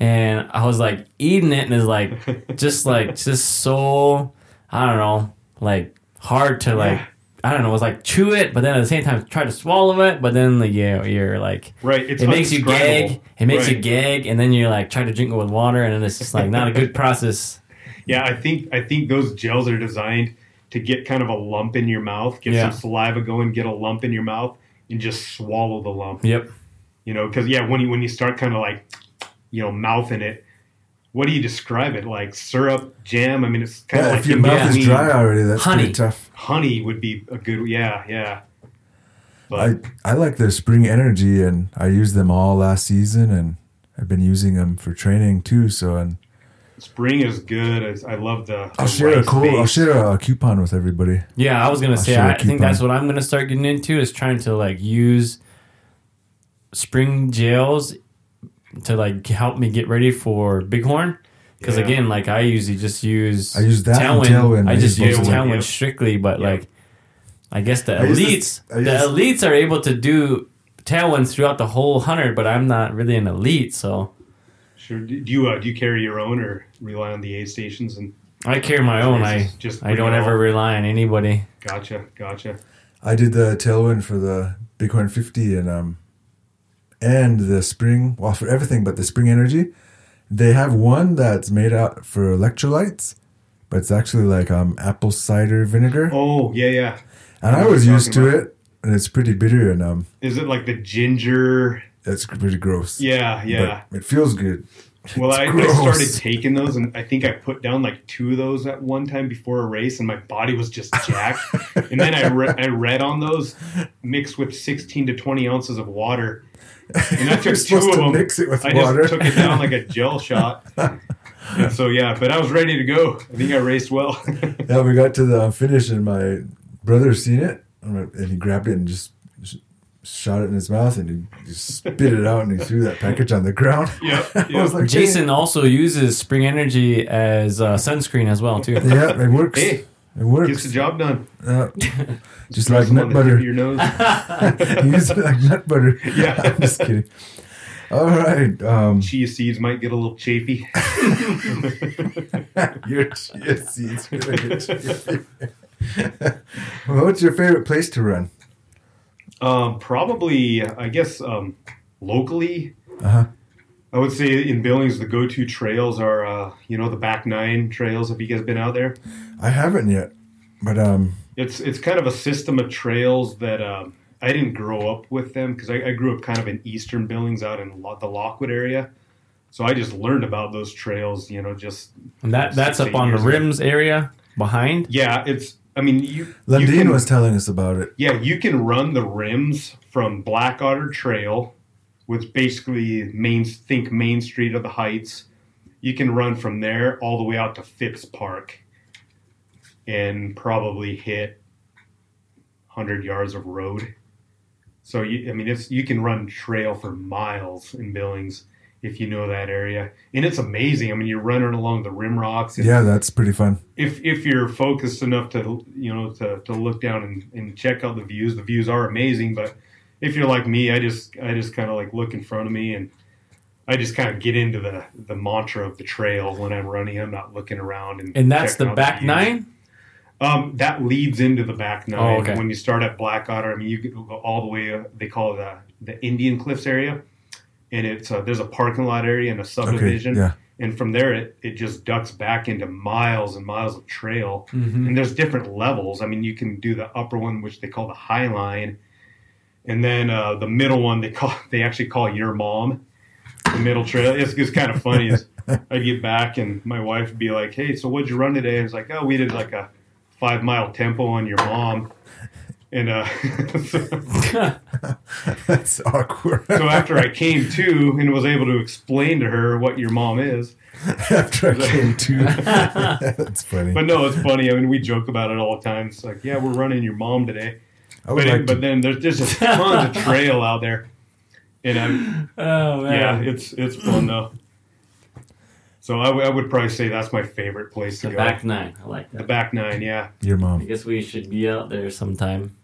and I was like eating it, and it's like just like just so I don't know, like hard to like. Yeah. I don't know. It was like chew it, but then at the same time try to swallow it. But then like, yeah, you're like Right. It's it makes you undescribable. gag. It makes you Right. gag, and then you're like try to drink it with water, and then it's just like not a good process. Yeah, I think I think those gels are designed to get kind of a lump in your mouth, get Yeah. some saliva going, get a lump in your mouth, and just swallow the lump. Yep. You know, because yeah, when you when you start kind of like, you know, mouthing it, what do you describe it like? Syrup, jam? I mean, it's kind of like if your in mouth is dry already, that's Honey. pretty tough. Honey would be a good. Yeah, yeah. But I, I like their Spring Energy, and I used them all last season, and I've been using them for training too. So, and spring is good. It's- I love the. I'll share a cool, I'll share a coupon with everybody. Yeah, I was gonna I'll say. i think that's what I'm gonna start getting into is trying to like use spring gels to like help me get ready for Bighorn. Because Yeah. again, like I usually just use I use that and Tailwind. Tailwind. I I just use use both of them. Tailwind Yep. strictly, but Yep. like I guess the I elites, this- the elites are able to do Tailwinds throughout the whole hundred, but I'm not really an elite, so. Sure. Do you uh, do you carry your own or rely on the aid stations? And I carry my own. I Just- just I don't ever rely on anybody. gotcha, gotcha. I did the Tailwind for the Bighorn 50 and um and the Spring, well for everything but the Spring Energy. They have one that's made out for electrolytes, but it's actually like um apple cider vinegar. Oh yeah, yeah. and I I was used to talking it and it's pretty bitter and um Is it like the ginger? That's pretty gross. Yeah, yeah. But it feels good. Well, I, I started taking those, and I think I put down like two of those at one time before a race, and my body was just jacked. and then I, re- I read on those mixed with 16 to 20 ounces of water, and I You're took two supposed of to them. mix it with I water. just took it down like a gel shot. And so yeah, but I was ready to go. I think I raced well. Yeah, we got to the finish and my brother seen it and he grabbed it and just shot it in his mouth and he just spit it out and he threw that package on the ground. yep, I was yep. like, Jason also uses Spring Energy as uh, sunscreen as well too. Yeah, it works. Hey, it works. gets works. the job done. Yeah. just Press like nut on the tip of butter. Your nose. you use it like nut butter. Yeah. I'm just kidding. All right. Um, Chia seeds might get a little chafy. your chia seeds. are gonna well, what's your favorite place to run? Um, probably, I guess, um, locally, Uh-huh. I would say in Billings, the go-to trails are, uh, you know, the back nine trails. Have you guys been out there? I haven't yet, but um, It's it's kind of a system of trails that um, I didn't grow up with them because I, I grew up kind of in eastern Billings, out in Lo- the Lockwood area. So I just learned about those trails, you know, just And that that's up on the years ago. rims area behind. yeah. It's I mean you you can- was telling us about it. Yeah, you can run the rims from Black Otter Trail, which basically main think Main Street of the Heights. You can run from there all the way out to Phipps Park, and probably hit hundred yards of road. So you, I mean, it's you can run trail for miles in Billings if you know that area, and it's amazing. I mean, you're running along the rim rocks. Yeah, that's pretty fun. if if you're focused enough to you know to, to look down and, and check out the views the views are amazing but if you're like me i just i just kind of like look in front of me and i just kind of get into the the mantra of the trail when i'm running i'm not looking around and And that's the back views. nine. Um, that leads into the back nine. Oh, okay. When you start at Black Otter, I mean, you go all the way. Uh, they call it the the Indian Cliffs area, and it's uh, there's a parking lot area and a Okay. subdivision, Yeah. and from there it, it just ducks back into miles and miles of trail. Mm-hmm. And there's different levels. I mean, you can do the upper one, which they call the High Line, and then uh, the middle one they call they actually call your mom. The middle trail. It's, it's kind of funny. Is I'd get back and my wife would be like, "Hey, so what'd you run today?" I was like, "Oh, we did like a five mile tempo on your mom." And uh, so, That's awkward. so after I came to and was able to explain to her what your mom is, After I came to, that's funny. but no, it's funny. I mean, we joke about it all the time. It's like, yeah, we're running your mom today. I would But, like but to, then there's there's just tons of trail out there, and I'm, Oh yeah, it's it's fun though. So I, w- I would probably say that's my favorite place to the go. back nine. I like the that. back nine, yeah. your mom. I mom. guess we should be out there sometime.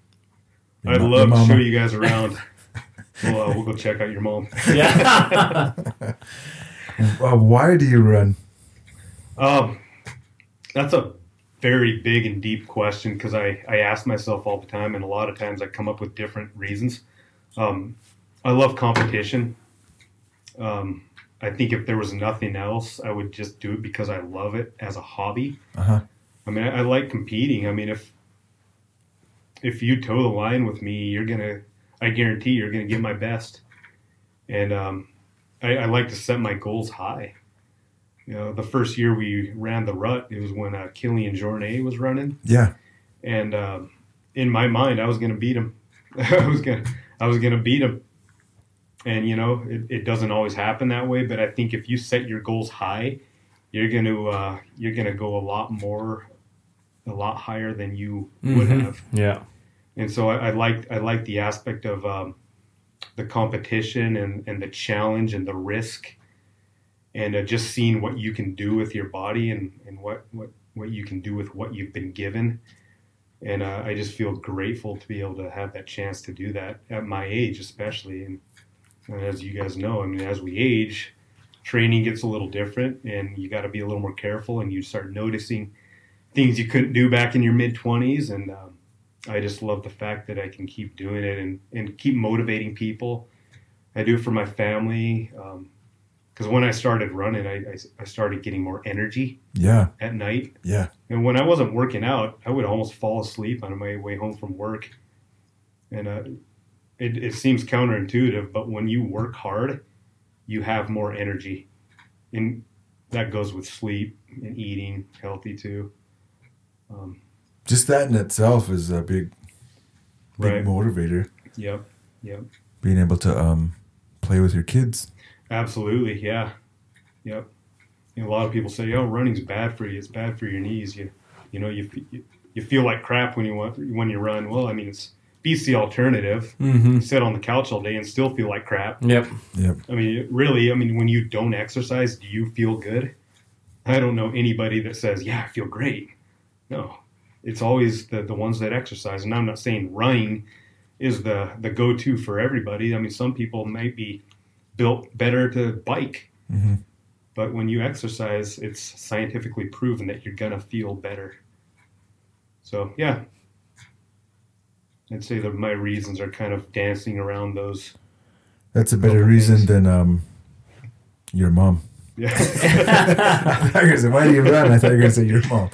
Your I'd mo- love your to show you guys around. we'll, uh, we'll go check out your mom. Yeah. Uh, why do you run? Um, that's a very big and deep question because I, I ask myself all the time, and a lot of times I come up with different reasons. Um, I love competition. Um, I think if there was nothing else, I would just do it because I love it as a hobby. Uh huh. I mean, I, I like competing. I mean, if if you toe the line with me, you're gonna. I guarantee you're gonna give my best. And um, I, I like to set my goals high. You know, the first year we ran the rut, it was when uh, Kilian Jornet was running, Yeah. and um, in my mind, I was gonna beat him. I was gonna, I was gonna beat him. And you know, it, it doesn't always happen that way. But I think if you set your goals high, you're gonna uh, you're gonna go a lot more, a lot higher than you would Mhm. have. yeah. And so I, I like I like the aspect of um, the competition and, and the challenge and the risk, and uh, just seeing what you can do with your body and, and what, what what you can do with what you've been given. And uh, I just feel grateful to be able to have that chance to do that at my age, especially. And, and as you guys know, I mean, as we age, training gets a little different, and you got to be a little more careful, and you start noticing things you couldn't do back in your mid twenties, and um, I just love the fact that I can keep doing it and, and keep motivating people. I do it for my family because when I started running, I, I, I started getting more energy Yeah. at night. Yeah. And when I wasn't working out, I would almost fall asleep on my way home from work. And uh, it, it seems counterintuitive, but when you work hard, you have more energy. And that goes with sleep and eating healthy too. Um, Just that in itself is a big, big Right. motivator. yep. Yep. Being able to um, play with your kids. Absolutely, yeah, yep. You know, a lot of people say, "Oh, running's bad for you. It's bad for your knees." You, you know, you you, you feel like crap when you want when you run. Well, I mean, it's beats the alternative. Mm-hmm. You sit on the couch all day and still feel like crap. Yep. Yep. I mean, really, I mean, when you don't exercise, do you feel good? I don't know anybody that says, "Yeah, I feel great." No, it's always the the ones that exercise. And I'm not saying running is the the go to for everybody. I mean, some people might be built better to bike, hmm but when you exercise, it's scientifically proven that you're gonna feel better. So yeah, I'd say that my reasons are kind of dancing around those. That's a better reason things. than um, your mom. Yeah. I thought you were say, why do you run? I thought you were going to say your mom.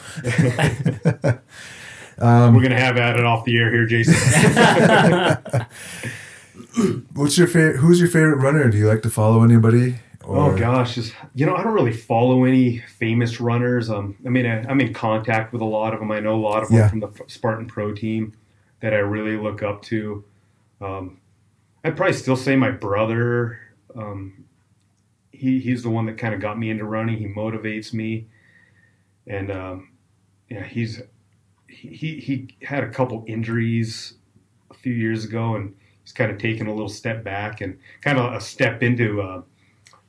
Um, We're gonna have at it off the air here, Jason. What's your favorite? Who's your favorite runner? Do you like to follow anybody? Oh gosh, just, you know, I don't really follow any famous runners. Um, I mean, I, I'm in contact with a lot of them. I know a lot of them Yeah. from the Spartan Pro team that I really look up to. Um, I'd probably still say my brother. Um, he he's the one that kind of got me into running. He motivates me, and um, yeah, he's he he had a couple injuries a few years ago, and he's kind of taken a little step back and kind of a step into. Uh,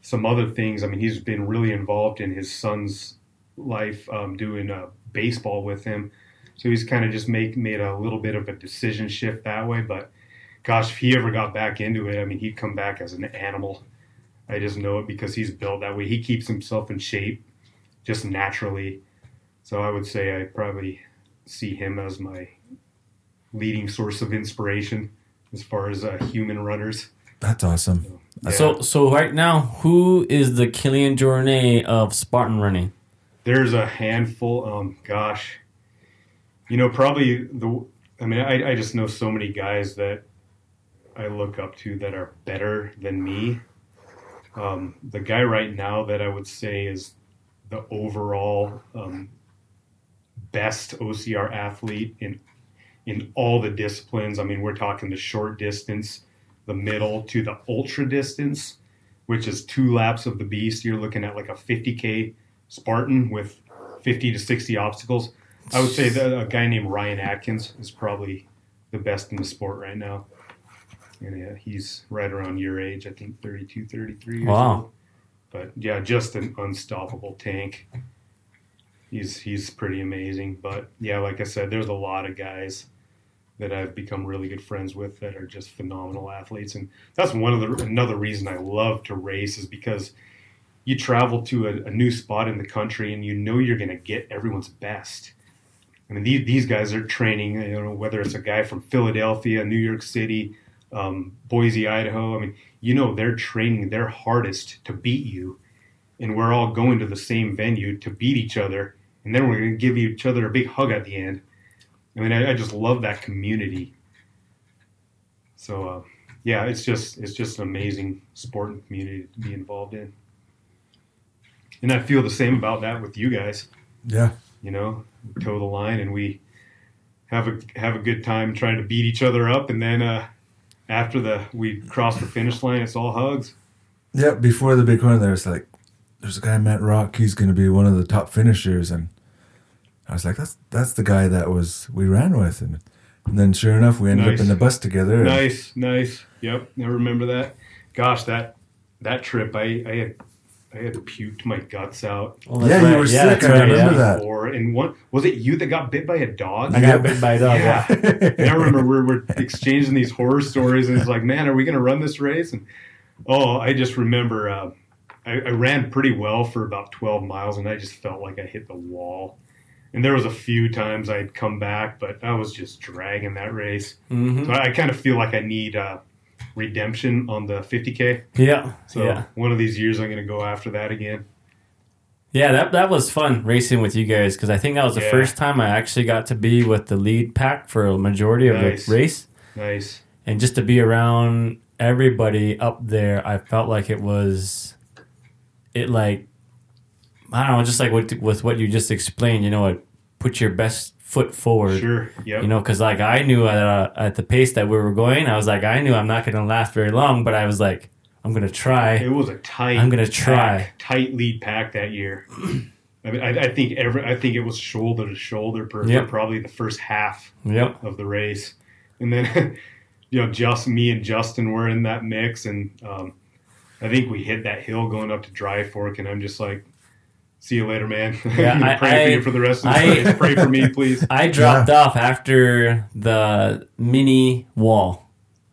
some other things. I mean, he's been really involved in his son's life, um, doing uh, baseball with him. So he's kind of just make made a little bit of a decision shift that way. But gosh, if he ever got back into it, I mean, he'd come back as an animal. I just know it because he's built that way. He keeps himself in shape just naturally. So I would say I probably see him as my leading source of inspiration as far as uh, human runners. That's awesome. Yeah. So so right now, who is the Kilian Jornet of Spartan running? there's a handful. Um, gosh, you know, probably the. I mean, I, I just know so many guys that I look up to that are better than me. Um, the guy right now that I would say is the overall um, best OCR athlete in in all the disciplines. I mean, we're talking the short distance, the middle to the ultra distance, which is two laps of the beast. You're looking at like a 50k Spartan with 50 to 60 obstacles. I would say that a guy named Ryan Atkins is probably the best in the sport right now. And yeah, he's right around your age, I think 32, 33 years Wow. old. But yeah, just an unstoppable tank. He's he's pretty amazing. But yeah, like I said, there's a lot of guys that I've become really good friends with that are just phenomenal athletes, and that's one of the another reason I love to race is because you travel to a, a new spot in the country and you know you're going to get everyone's best. I mean, these, these guys are training, you know, whether it's a guy from Philadelphia, New York City, um, Boise, Idaho. I mean, you know, they're training their hardest to beat you. And we're all going to the same venue to beat each other. And then we're going to give each other a big hug at the end. I mean, I, I just love that community. So, uh, yeah, it's just it's just an amazing sport and community to be involved in. And I feel the same about that with you guys. Yeah. You know, toe the line and we have a have a good time trying to beat each other up, and then uh, after the we cross the finish line, it's all hugs. Yeah. Before the big one, there's like, there's a guy Matt Rock. He's going to be one of the top finishers, and I was like, that's that's the guy that was we ran with, and, and then sure enough, we ended Nice. up in the bus together. Nice, nice. Yep, I remember that. Gosh, that that trip, I I had I had puked my guts out. Oh, that's Yeah, you were Yeah, sick. I right, remember yeah. that. Before, and one was it you that got bit by a dog? I got bit by a dog. Yeah. Yeah. And I remember we're, we're exchanging these horror stories, and it's like, man, are we going to run this race? And oh, I just remember uh, I, I ran pretty well for about 12 miles, and I just felt like I hit the wall. And there was a few times I'd come back, but I was just dragging that race. Mhm. So I, I kind of feel like I need uh, redemption on the 50k. Yeah. So yeah. one of these years, I'm going to go after that again. Yeah, that that was fun racing with you guys because I think that was the Yeah. first time I actually got to be with the lead pack for a majority of Nice. the race, Nice. and just to be around everybody up there, I felt like it was, it like, I don't know, just like with with what you just explained, you know, it put your best foot forward. Sure. Yep. You know, because like I knew at, uh, at the pace that we were going, I was like, I knew I'm not going to last very long, but I was like, I'm going to try. It was a tight. I'm gonna try. tight lead pack that year. I mean, I, I think every. I think it was shoulder to shoulder for Yep. probably the first half Yep. of the race, and then you know, just me and Justin were in that mix, and um, I think we hit that hill going up to Dry Fork, and I'm just like, "See you later, man. Yeah, I'm gonna I- for I- you for the rest of the I- race. Pray for me, please." I dropped off after the mini wall,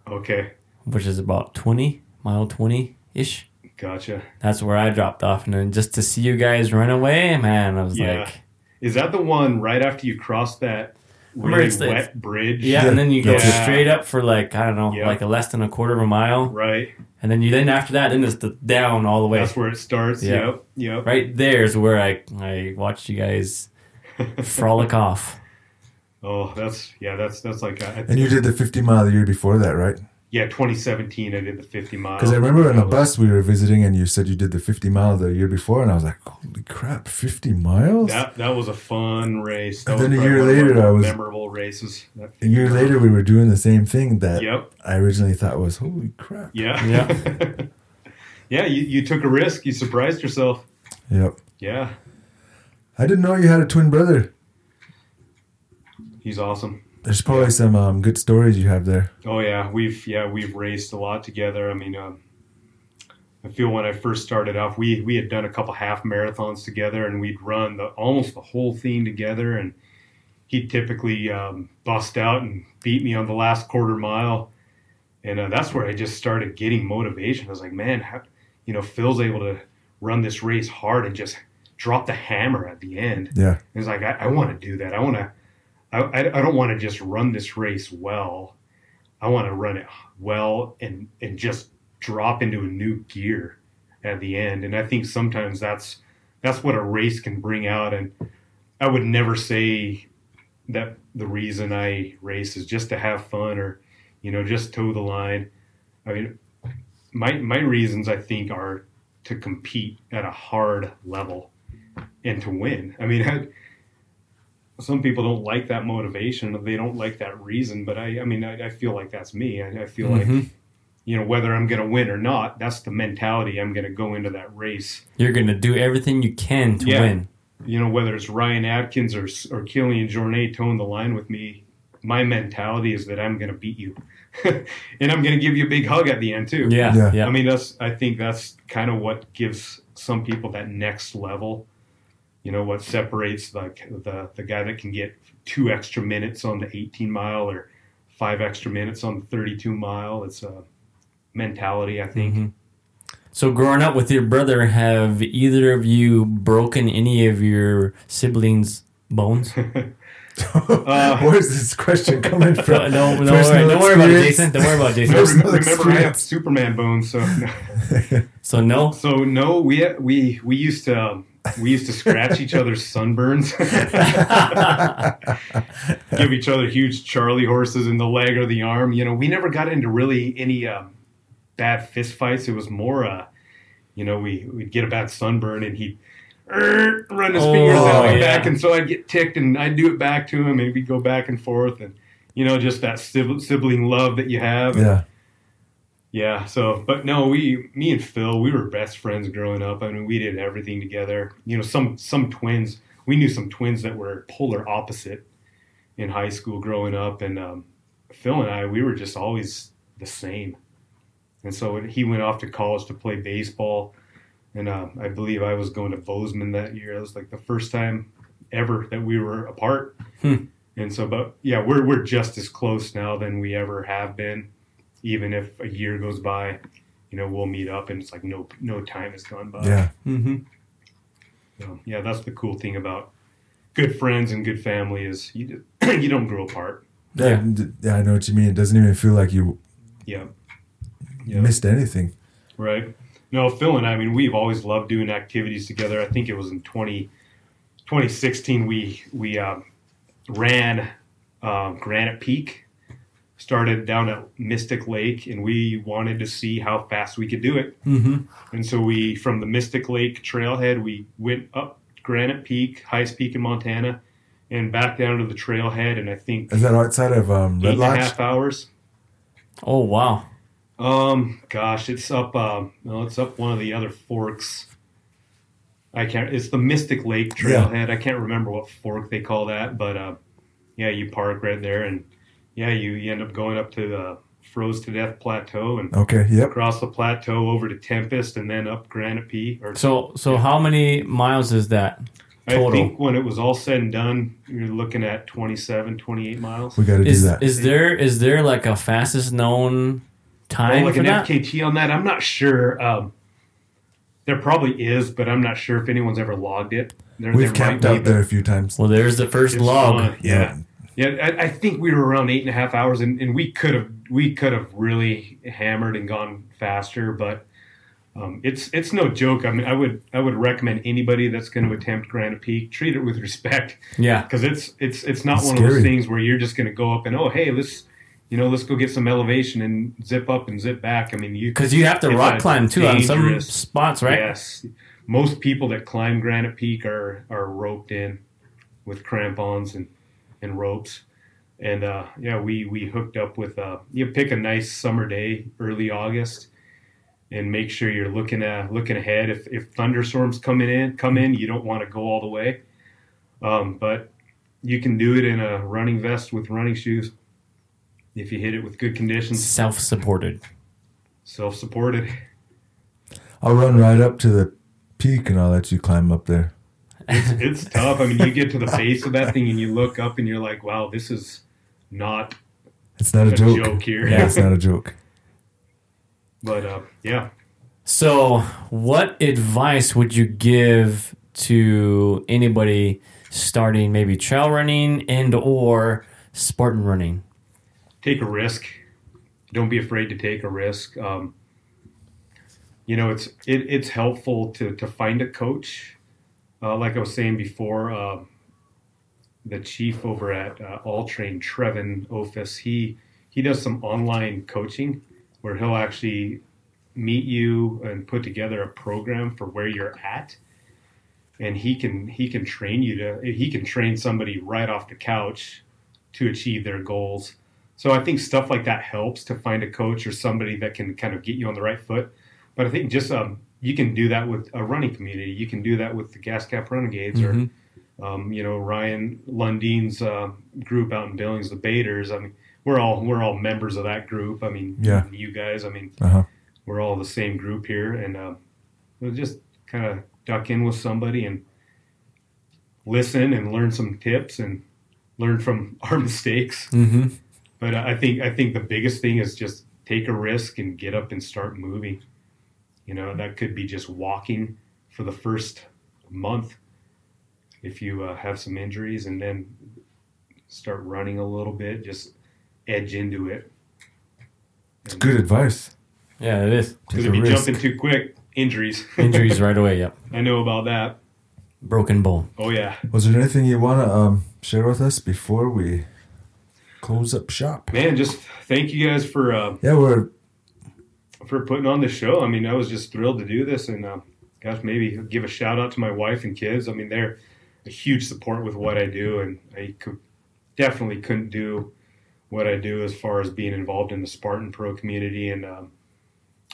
Okay, which is about 20, mile 20 ish. gotcha. That's where I dropped off. And then just to see you guys run away, man, I was Yeah. like, Is that the one right after you cross that really it's the- bridge? yeah. And then you go Yeah. straight up for like, I don't know, Yeah. like a less than a quarter of a mile. Right. And then you, then after that, then it's the down all the way. That's where it starts. Yeah. Yep. Yep. Right there is where I, I watched you guys frolic off. Oh, that's yeah. That's that's like I And you did the 50 mile the year before that, right? Yeah. 2017, I did the 50 mile. Because I remember on the That was- bus we were visiting, and you said you did the 50 mile the year before, and I was like, "Holy crap, 50 miles!" That that was a fun race. That And then a year later, my I was- memorable races. A year later, we were doing the same thing that Yep. I originally thought was, "Holy crap!" Yeah. Yeah. yeah. You, you took a risk. You surprised yourself. Yep. Yeah. I didn't know you had a twin brother. He's awesome. There's probably some um, good stories you have there. Oh yeah, we've yeah we've raced a lot together. I mean, um, I feel when I first started off, we we had done a couple half marathons together, and we'd run the almost the whole thing together. And he'd typically um, bust out and beat me on the last quarter mile, and uh, that's where I just started getting motivation. I was like, man, how, you know, Phil's able to run this race hard and just drop the hammer at the end. Yeah. It's like I, I want to do that. I want to, I, I, don't want to just run this race well. I want to run it well and and just drop into a new gear at the end. And I think sometimes that's that's what a race can bring out. And I would never say that the reason I race is just to have fun or you know just toe the line. I mean, my my reasons I think are to compete at a hard level and to win. I mean, I, some people don't like that motivation. They don't like that reason. But I, I mean, I, I feel like that's me. I, I feel Mhm. like, you know, whether I'm going to win or not, that's the mentality I'm going to go into that race. You're gonna do everything you can to Yeah. win. You know, whether it's Ryan Atkins or or Kilian Jornet toeing the line with me, my mentality is that I'm going to beat you, and I'm going to give you a big hug at the end too. Yeah, Yeah. yeah. I mean, that's I think that's kind of what gives some people that next level. You know, what separates like the the guy that can get two extra minutes on the 18 mile or five extra minutes on the 32 mile. It's a mentality, I think. Mhm. So, growing up with your brother, have either of you broken any of your siblings' bones? Uh, Where's this question coming from? no, no Personal worry, don't worry about it. Jason. Don't worry about it, Jason. Personal remember, remember I have. Superman bones, so So, no. so no, we we we used to um, we used to scratch each other's sunburns, give each other huge Charlie horses in the leg or the arm. You know, we never got into really any um, bad fist fights. It was more, uh, you know, we we'd get a bad sunburn and he'd er, run his Oh, fingers down my yeah. back, and so I'd get ticked and I'd do it back to him, and we'd go back and forth, and you know, just that sibling love that you have. Yeah. Yeah, so but no, we me and Phil, we were best friends growing up. I mean, we did everything together. You know, some some twins. We knew some twins that were polar opposite in high school growing up, and um, Phil and I, we were just always the same. And so he went off to college to play baseball, and uh, I believe I was going to Bozeman that year. That was like the first time ever that we were apart. Hmm. And so, but yeah, we're we're just as close now than we ever have been even if a year goes by, you know, we'll meet up and it's like no no time has gone by. Yeah. Mm-hmm. So, yeah, that's the cool thing about good friends and good family is you just, you don't grow apart. Yeah. Yeah. I know what you mean. It doesn't even feel like you Yeah. Yeah. missed anything. Right. No, Phil and I, I mean, we've always loved doing activities together. I think it was in 20, 2016 we we um, ran um, Granite Peak, started down at Mystic Lake, and we wanted to see how fast we could do it. Mm-hmm. And so we, from the Mystic Lake trailhead, we went up Granite Peak, highest peak in Montana, and back down to the trailhead. And I think Is that outside of um, eight Red and a half hours. Oh, wow. Um, gosh, it's up. Um, no, it's up one of the other forks. I can't. It's the Mystic Lake Yeah. trailhead. I can't remember what fork they call that, but uh, yeah, you park right there, and yeah, you, you end up going up to the froze to death plateau and Okay. Yep. across the plateau over to Tempest, and then up Granite Peak. Or So, so how many miles is that? I think when it was all said and done, you're looking at 27, 28 miles. We got to do Is that. is there is there like a fastest known time Oh, like for an that? FKT on that? I'm not sure. Um, there probably is, but I'm not sure if anyone's ever logged it. There, We've there camped be, out but there a few times. Well, there's the first it's log. fun. Yeah, yeah. I, I think we were around eight and a half hours, and, and we could have we could have really hammered and gone faster, but. Um, it's it's no joke. I mean, I would I would recommend anybody that's going to attempt Granite Peak treat it with respect. Yeah. because it's it's it's not It's one of those things where you're just going to go up and oh hey let's you know let's go get some elevation and zip up and zip back. I mean you Because you have to rock climb too on some spots, right? yes most people that climb Granite Peak are are roped in with crampons and and ropes. And uh, yeah, we we hooked up with uh, you pick a nice summer day, early August, and make sure you're looking at looking ahead. If, if thunderstorms coming in come in, you don't want to go all the way. Um, but you can do it in a running vest with running shoes. If you hit it with good conditions, Self supported. self supported. I'll run right up to the peak and I'll let you climb up there. It's tough. I mean, you get to the base of that thing and you look up and you're like, wow, this is not It's not a, a joke. joke here. Yeah, it's not a joke. But uh, yeah, So, what advice would you give to anybody starting maybe trail running and or Spartan running? take a risk. Don't be afraid to take a risk. Um, you know, it's it, it's helpful to to find a coach. Uh, like I was saying before, uh, the chief over at uh, All Train, Trevin Office, he he does some online coaching where he'll actually meet you and put together a program for where you're at and he can he can train you to he can train somebody right off the couch to achieve their goals so I think stuff like that helps to find a coach or somebody that can kind of get you on the right foot. But I think just um, you can do that with a running community. You can do that with the Gas Cap Renegades Mhm. or um, you know Ryan Lundeen's uh, group out in Billings, the Baiters. I mean, we're all we're all members of that group. I mean, Yeah. you guys. I mean, Uh huh. we're all the same group here, and um, we'll just kind of duck in with somebody and listen and learn some tips and learn from our mistakes. Mm-hmm. But I think I think the biggest thing is just take a risk and get up and start moving. You know, that could be just walking for the first month if you uh, have some injuries, and then start running a little bit. Just edge into it. It's good advice. Yeah, it is. Because if you risk. jump in too quick, injuries. Injuries right away. Yep. I know about that. Broken bone. Oh yeah, Was there anything you want to um, share with us before we close up shop? man. Just thank you guys for uh, Yeah, we're for putting on the show. I mean, I was just thrilled to do this, and uh, gosh, maybe give a shout out to my wife and kids. I mean, they're a huge support with what I do, and I could, definitely couldn't do what I do as far as being involved in the Spartan Pro community and um,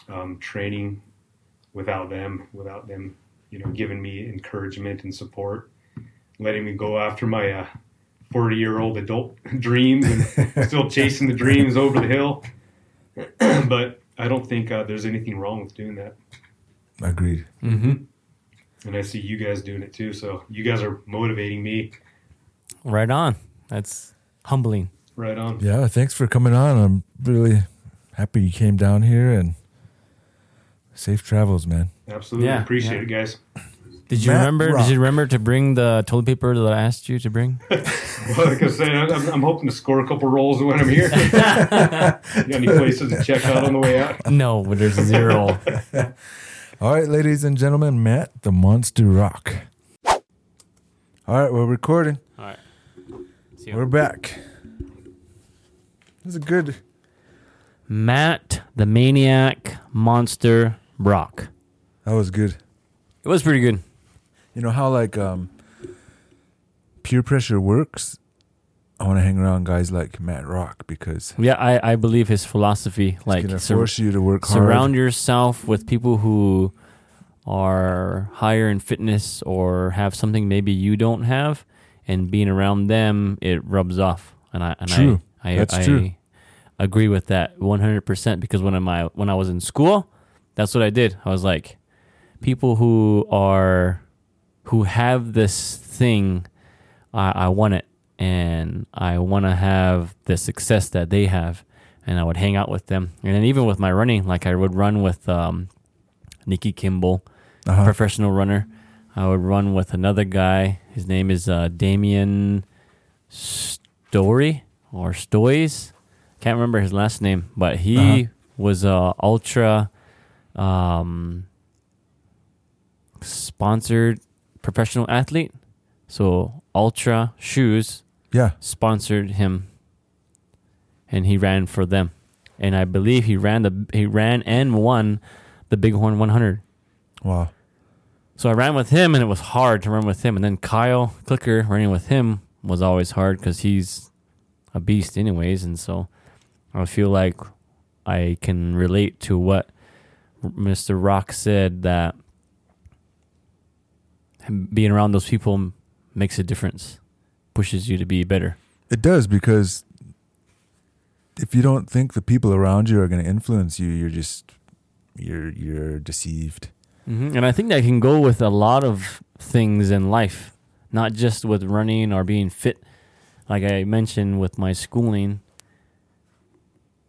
um, training without them. Without them, you know, giving me encouragement and support, letting me go after my uh, forty-year-old adult dreams, and still chasing the dreams over the hill. but I don't think uh, there's anything wrong with doing that. agreed. Mm-hmm. And I see you guys doing it too. So you guys are motivating me. Right on. That's humbling. Right on. Yeah, thanks for coming on. I'm really happy you came down here and safe travels, man. Absolutely. Yeah, Appreciate yeah. it, guys. Did you Matt remember? Rock. Did you remember to bring the toilet paper that I asked you to bring? Well, like I said, I'm, I'm hoping to score a couple rolls when I'm here. you got any places to check out on the way out? no, but there's zero. All right, ladies and gentlemen, Matt the Monster Rock. All right, we're recording. All right. See you. We're back. This is a good. Matt the Maniac Monster Rock. That was good. It was pretty good. You know how like um peer pressure works? I want to hang around guys like Matt Rock because Yeah, I, I believe his philosophy. like gonna sur- force you to work hard. surround yourself with people who are higher in fitness or have something maybe you don't have, and being around them it rubs off. And I and True. I I, That's I true. agree with that one hundred percent because when I when I was in school, that's what I did. I was like, people who are who have this thing, I, I want it, and I want to have the success that they have, and I would hang out with them. And then even with my running, like I would run with um, Nikki Kimball, Uh-huh. professional runner. I would run with another guy. His name is uh, Damien Story or Stoys. Can't remember his last name, but he Uh-huh. was a ultra um, sponsored professional athlete. So Altra Shoes Yeah. sponsored him, and he ran for them. And I believe he ran the he ran and won the Bighorn 100. Wow. So I ran with him, and it was hard to run with him. And then Kyle Clicker running with him was always hard because he's a beast, anyways. And so I feel like I can relate to what Mr. Rock said that being around those people makes a difference, pushes you to be better. It does because if you don't think the people around you are going to influence you, you're just you're you're deceived. hmm And I think that can go with a lot of things in life, not just with running or being fit. Like I mentioned with my schooling,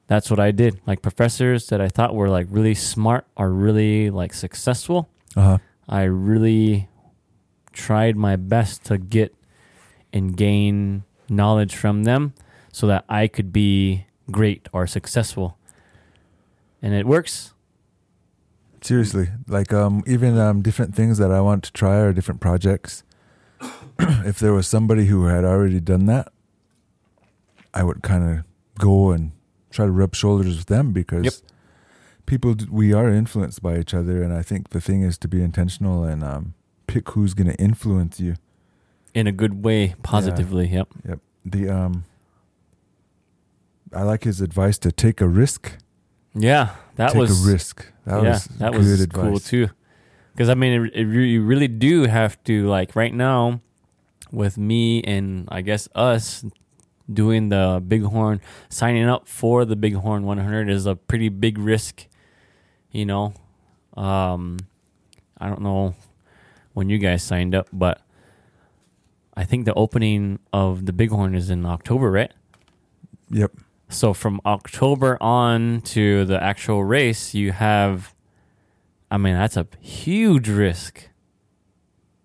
that's what I did. Like professors that I thought were like really smart or really like successful, Uh huh. I really tried my best to get and gain knowledge from them so that I could be great or successful. And it works. Seriously, like um, even um, different things that I want to try or different projects. if there was somebody who had already done that, I would kind of go and try to rub shoulders with them because Yep. people we are influenced by each other, and I think the thing is to be intentional and um, pick who's going to influence you. In a good way, positively. Yep. Yep. The um, I like his advice to take a risk. Yeah, that take was a risk. That yeah, was that good was advice. cool too. Because I mean, it, it, you really do have to like right now, with me and I guess us doing the Bighorn, signing up for the Bighorn 100 is a pretty big risk. You know, um, I don't know when you guys signed up, but I think the opening of the Bighorn is in October, right? Yep. So from October on to the actual race, you have, I mean, that's a huge risk.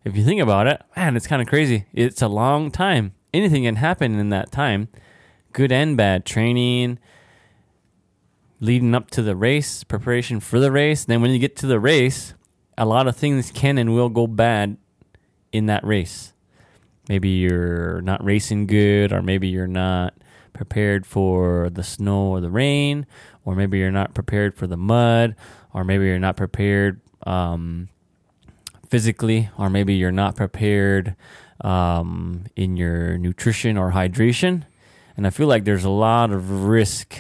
If you think about it, man, it's kind of crazy. It's a long time. Anything can happen in that time, good and bad. Training, leading up to the race, preparation for the race. Then when you get to the race, a lot of things can and will go bad in that race. Maybe you're not racing good, or maybe you're not prepared for the snow or the rain, or maybe you're not prepared for the mud, or maybe you're not prepared um, physically, or maybe you're not prepared um, in your nutrition or hydration. And I feel like there's a lot of risk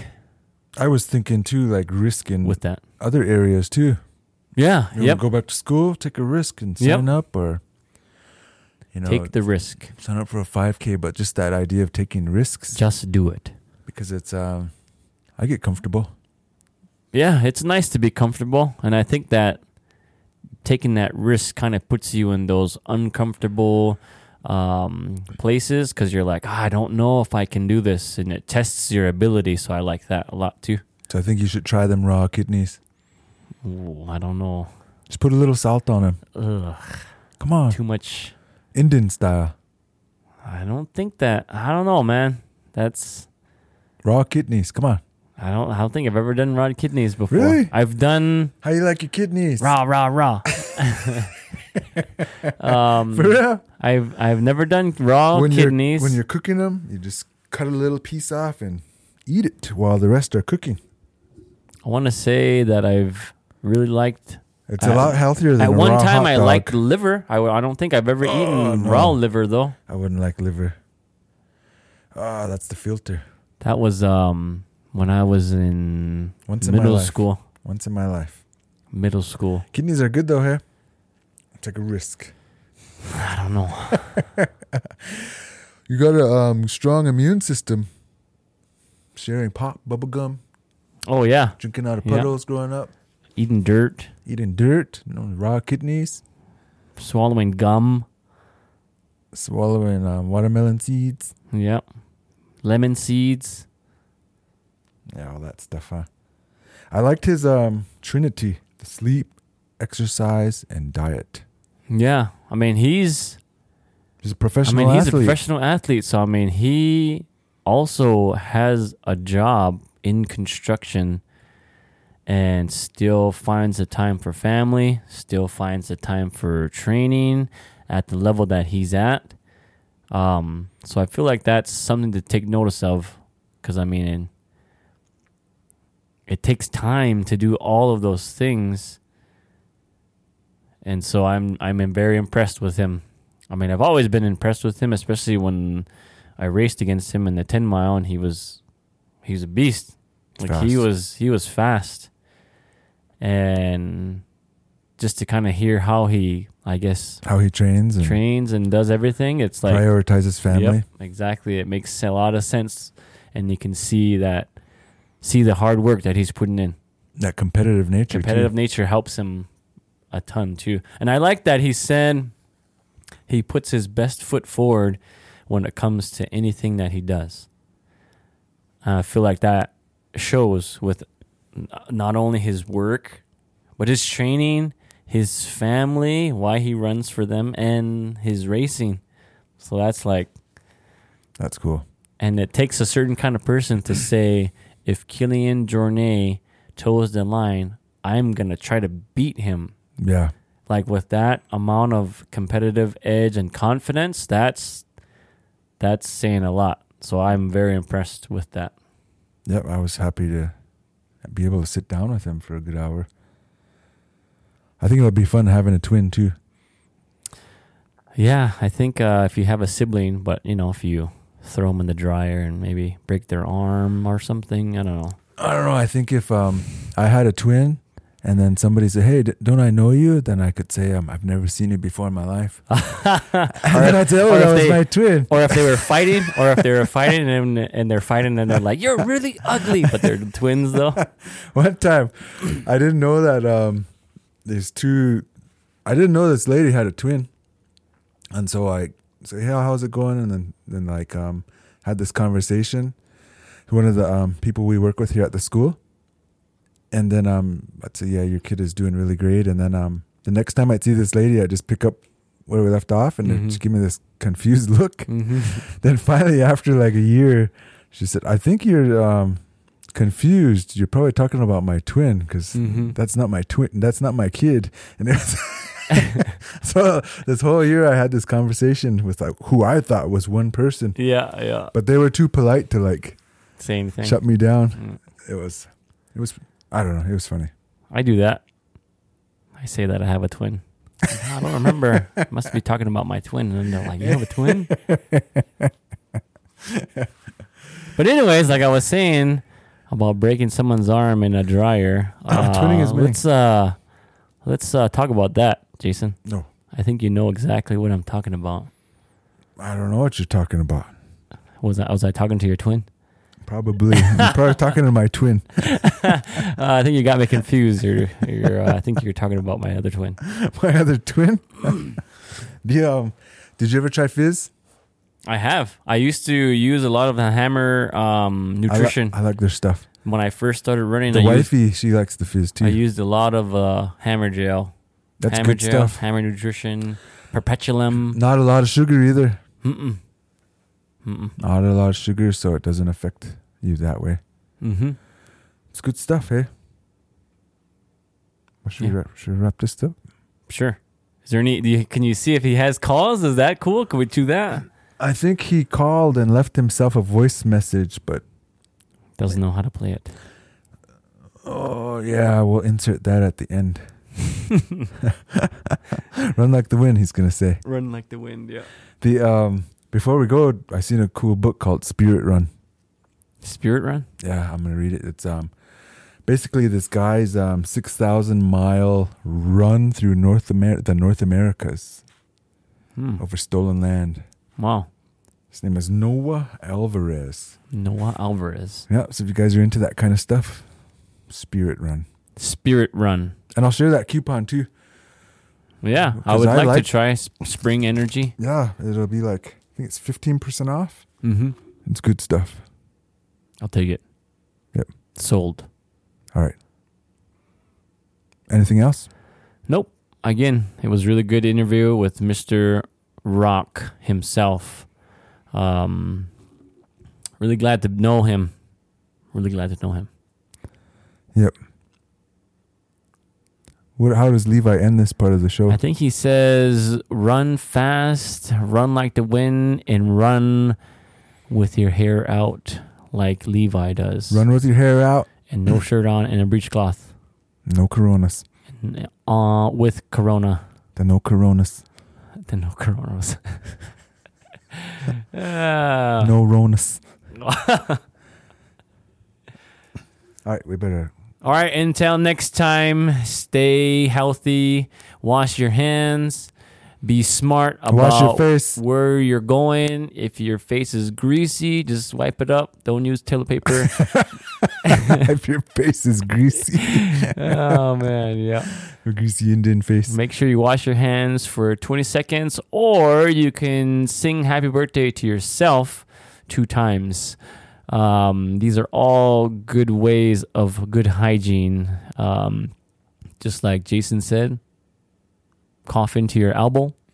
I was thinking too, like risk in with that. other areas too. Yeah. You yep. Go back to school, take a risk, and Yep. sign up, or you know, Take the risk. sign up for a five k. But just that idea of taking risks Just do it. because it's um, I get comfortable. Yeah, it's nice to be comfortable, and I think that taking that risk kind of puts you in those uncomfortable um, places because you're like, "Ah, I don't know if I can do this, and it tests your ability. So I like that a lot too. So I think you should try them raw kidneys. Ooh, I don't know. Just put a little salt on them. Ugh, Come on, too much. Indian style I don't think that. I don't know, man. That's raw kidneys. Come on, I don't. I don't think I've ever done raw kidneys before. Really? I've done how you like your kidneys? raw, raw, raw. um, For real? I've I've never done raw when kidneys. You're, when you're cooking them, you just cut a little piece off and eat it while the rest are cooking. I want to say that I've really liked. It's Uh, a lot healthier than At a one raw time, hot I dog. liked liver. I, w- I don't think I've ever eaten Oh, no. raw liver though. I wouldn't like liver. Ah, that's the filter. That was um when I was in Once in my middle life. school. Once in my life. Middle school. Kidneys are good though, here. Take a risk. I don't know. You got a um, strong immune system. Sharing pop, bubble gum, Oh yeah, drinking out of Yeah. puddles growing up, eating dirt, eating dirt, you know, raw kidneys, swallowing gum. swallowing um, watermelon seeds. Yep. Lemon seeds. Yeah, all that stuff, huh? I liked his um, Trinity the sleep, exercise, and diet. Yeah. I mean, he's He's a professional I mean, he's athlete. a professional athlete, so I mean, he also has a job in construction and still finds the time for family, still finds the time for training at the level that he's at. Um, so I feel like that's something to take notice of because I mean, it takes time to do all of those things. And so I'm I'm very impressed with him. I mean, I've always been impressed with him, especially when I raced against him in the 10 mile and he was he was a beast. Like he was he was fast. And just to kind of hear how he I guess How he trains and trains and does everything, it's like prioritizes family. Yep, exactly. It makes a lot of sense and you can see that see the hard work that he's putting in That competitive nature. competitive too. nature helps him a ton too. And I like that he said he puts his best foot forward when it comes to anything that he does. I feel like that shows with not only his work, but his training, his family, why he runs for them, and his racing. So that's like That's cool. And it takes a certain kind of person to say, if Kilian Jornet toes the line, I'm gonna try to beat him. Yeah. Like with that amount of competitive edge and confidence, that's that's saying a lot. So I'm very impressed with that. Yep. I was happy to be able to sit down with him for a good hour. I think it would be fun having a twin too. Yeah, I think uh, if you have a sibling, but you know, if you throw them in the dryer and maybe break their arm or something, I don't know. I don't know. I think if um, I had a twin and then somebody said, "Hey, d- don't I know you?" Then I could say, um, "I've never seen you before in my life." and then I'd say, "Oh, that was they- my twin." Or if they were fighting, or if they were fighting and, and they're fighting and they're like, "You're really ugly," but they're twins though. One time, I didn't know that um, there's two. I didn't know this lady had a twin, and so I say, "Hey, how's it going?" And then then like um, had this conversation. One of the um, people we work with here at the school, and then um, I'd say, "Yeah, your kid is doing really great." And then um, the next time I'd see this lady, I'd just pick up where we left off, and Mhm. just give me this confused look. hmm then finally, after like a year, she said, "I think you're um, confused. You're probably talking about my twin because Mhm. that's not my twin. That's not my kid." And it was so this whole year, I had this conversation with like who I thought was one person, Yeah, yeah. but they were too polite to like Same thing. shut me down. Mm. It was, it was, I don't know. It was funny. I do that. I say that I have a twin. I don't remember. I Must be talking about my twin. And they're like, You have a twin? but, anyways, like I was saying about breaking someone's arm in a dryer, Ah, twinning is uh, me. let's, uh, let's uh, talk about that, Jason. No, I think you know exactly what I'm talking about. I don't know what you're talking about. Was I, was I talking to your twin? Probably, you're probably talking to my twin. Uh, I think you got me confused. Uh, I think you're talking about my other twin. My other twin. the um, did you ever try fizz? I have. I used to use a lot of the Hammer um, I li- nutrition I, like their stuff. when I first started running. The I used, wifey, she likes the fizz too. I used a lot of uh, Hammer gel. That's Hammer good gel, stuff. Hammer nutrition, Perpetuum. Not a lot of sugar either. Mm-mm. Mm-mm. Not a lot of sugar, so it doesn't affect you that way. Mm-hmm. It's good stuff, hey. Well, should, we wrap, should we wrap this up? Sure. Is there any? Do you, can you see if he has calls? Is that cool? Can we do that? I think he called and left himself a voice message, but Doesn't know how to play it. oh yeah, we'll insert that at the end. Run like the wind, he's gonna say. Run like the wind. Yeah. The um before we go, I seen a cool book called Spirit Run. Spirit run. Yeah, I'm gonna read it. It's um basically this guy's um six thousand mile run through North Amer- the North Americas Hmm. over stolen land. Wow. His name is Noah Alvarez. Noah Alvarez. Yeah, so if you guys are into that kind of stuff, Spirit Run. Spirit run. And I'll share that coupon too. Yeah, I would I like, like- to try Spring Energy. Yeah, it'll be like I think it's fifteen percent off. Mm-hmm. It's good stuff. I'll take it. Yep. Sold. All right. Anything else? Nope. Again, it was really good interview with Mr. Rock himself. Um, really glad to know him. Really glad to know him. Yep. What? How does Levi end this part of the show? I think he says, "Run fast, run like the wind, and run with your hair out like Levi does, Run with your hair out. and no shirt on, and a breechcloth, No coronas. and, uh, with Corona." The no coronas. The no coronas. Ah. no ronas. All right, we better. All right, until next time, stay healthy, wash your hands, be smart about Wash your face. where you're going. If your face is greasy, just wipe it up. Don't use toilet paper. if your face is greasy, oh man, yeah. a greasy Indian face. Make sure you wash your hands for 20 seconds, or you can sing happy birthday to yourself two times. Um, these are all good ways of good hygiene. Um, just like Jason said, cough into your elbow.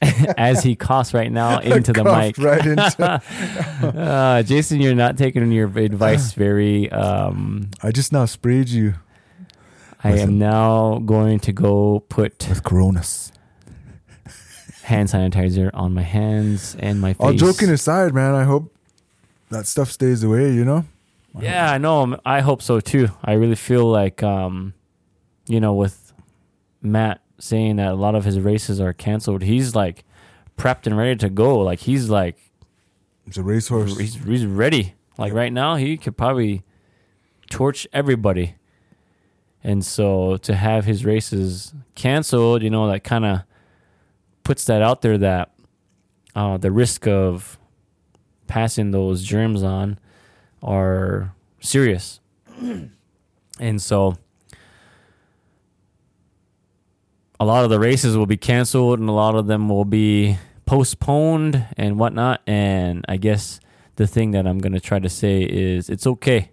as he coughs right now into the mic. Right into. Uh, Jason, you're not taking your advice very. Um, I just now sprayed you I am now going to go put with Coronas. hand sanitizer on my hands and my face. All joking aside, man, I hope that stuff stays away. You know. Yeah, I know. I hope so too. I really feel like, um, you know, with Matt saying that a lot of his races are canceled, he's like prepped and ready to go. Like he's like It's a racehorse. he's, he's ready. Like right now, he could probably torch everybody. And so to have his races canceled, you know, that kind of puts that out there that uh, the risk of passing those germs on are serious. and so a lot of the races will be canceled and a lot of them will be postponed and whatnot. And I guess the thing that I'm going to try to say is it's okay.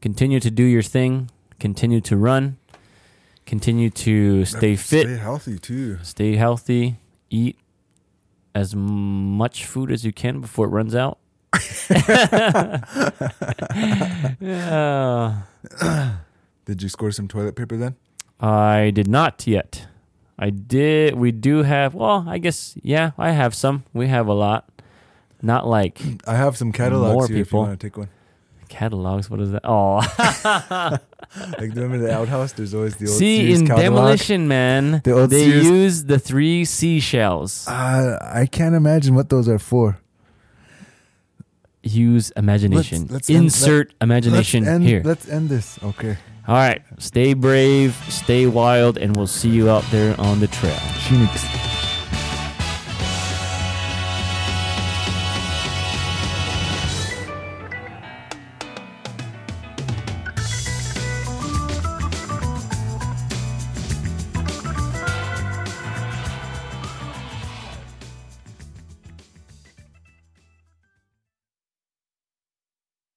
Continue to do your thing, continue to run, continue to stay fit, Stay healthy too. stay healthy, eat as much food as you can before it runs out. yeah. Did you score some toilet paper then? I did not yet. I did. We do have. Well, I guess yeah. I have some. We have a lot. Not like I have some catalogs More here if you people. want to take one. catalogs. What is that? Oh, Like remember the outhouse? There's always the old see in catalog. demolition man, The they Sears- use the three seashells. Uh, I can't imagine what those are for. Use imagination. let's end- Insert imagination let's end, here. Let's end this. Okay. All right. Stay brave. Stay wild, and we'll see you out there on the trail. Phoenix.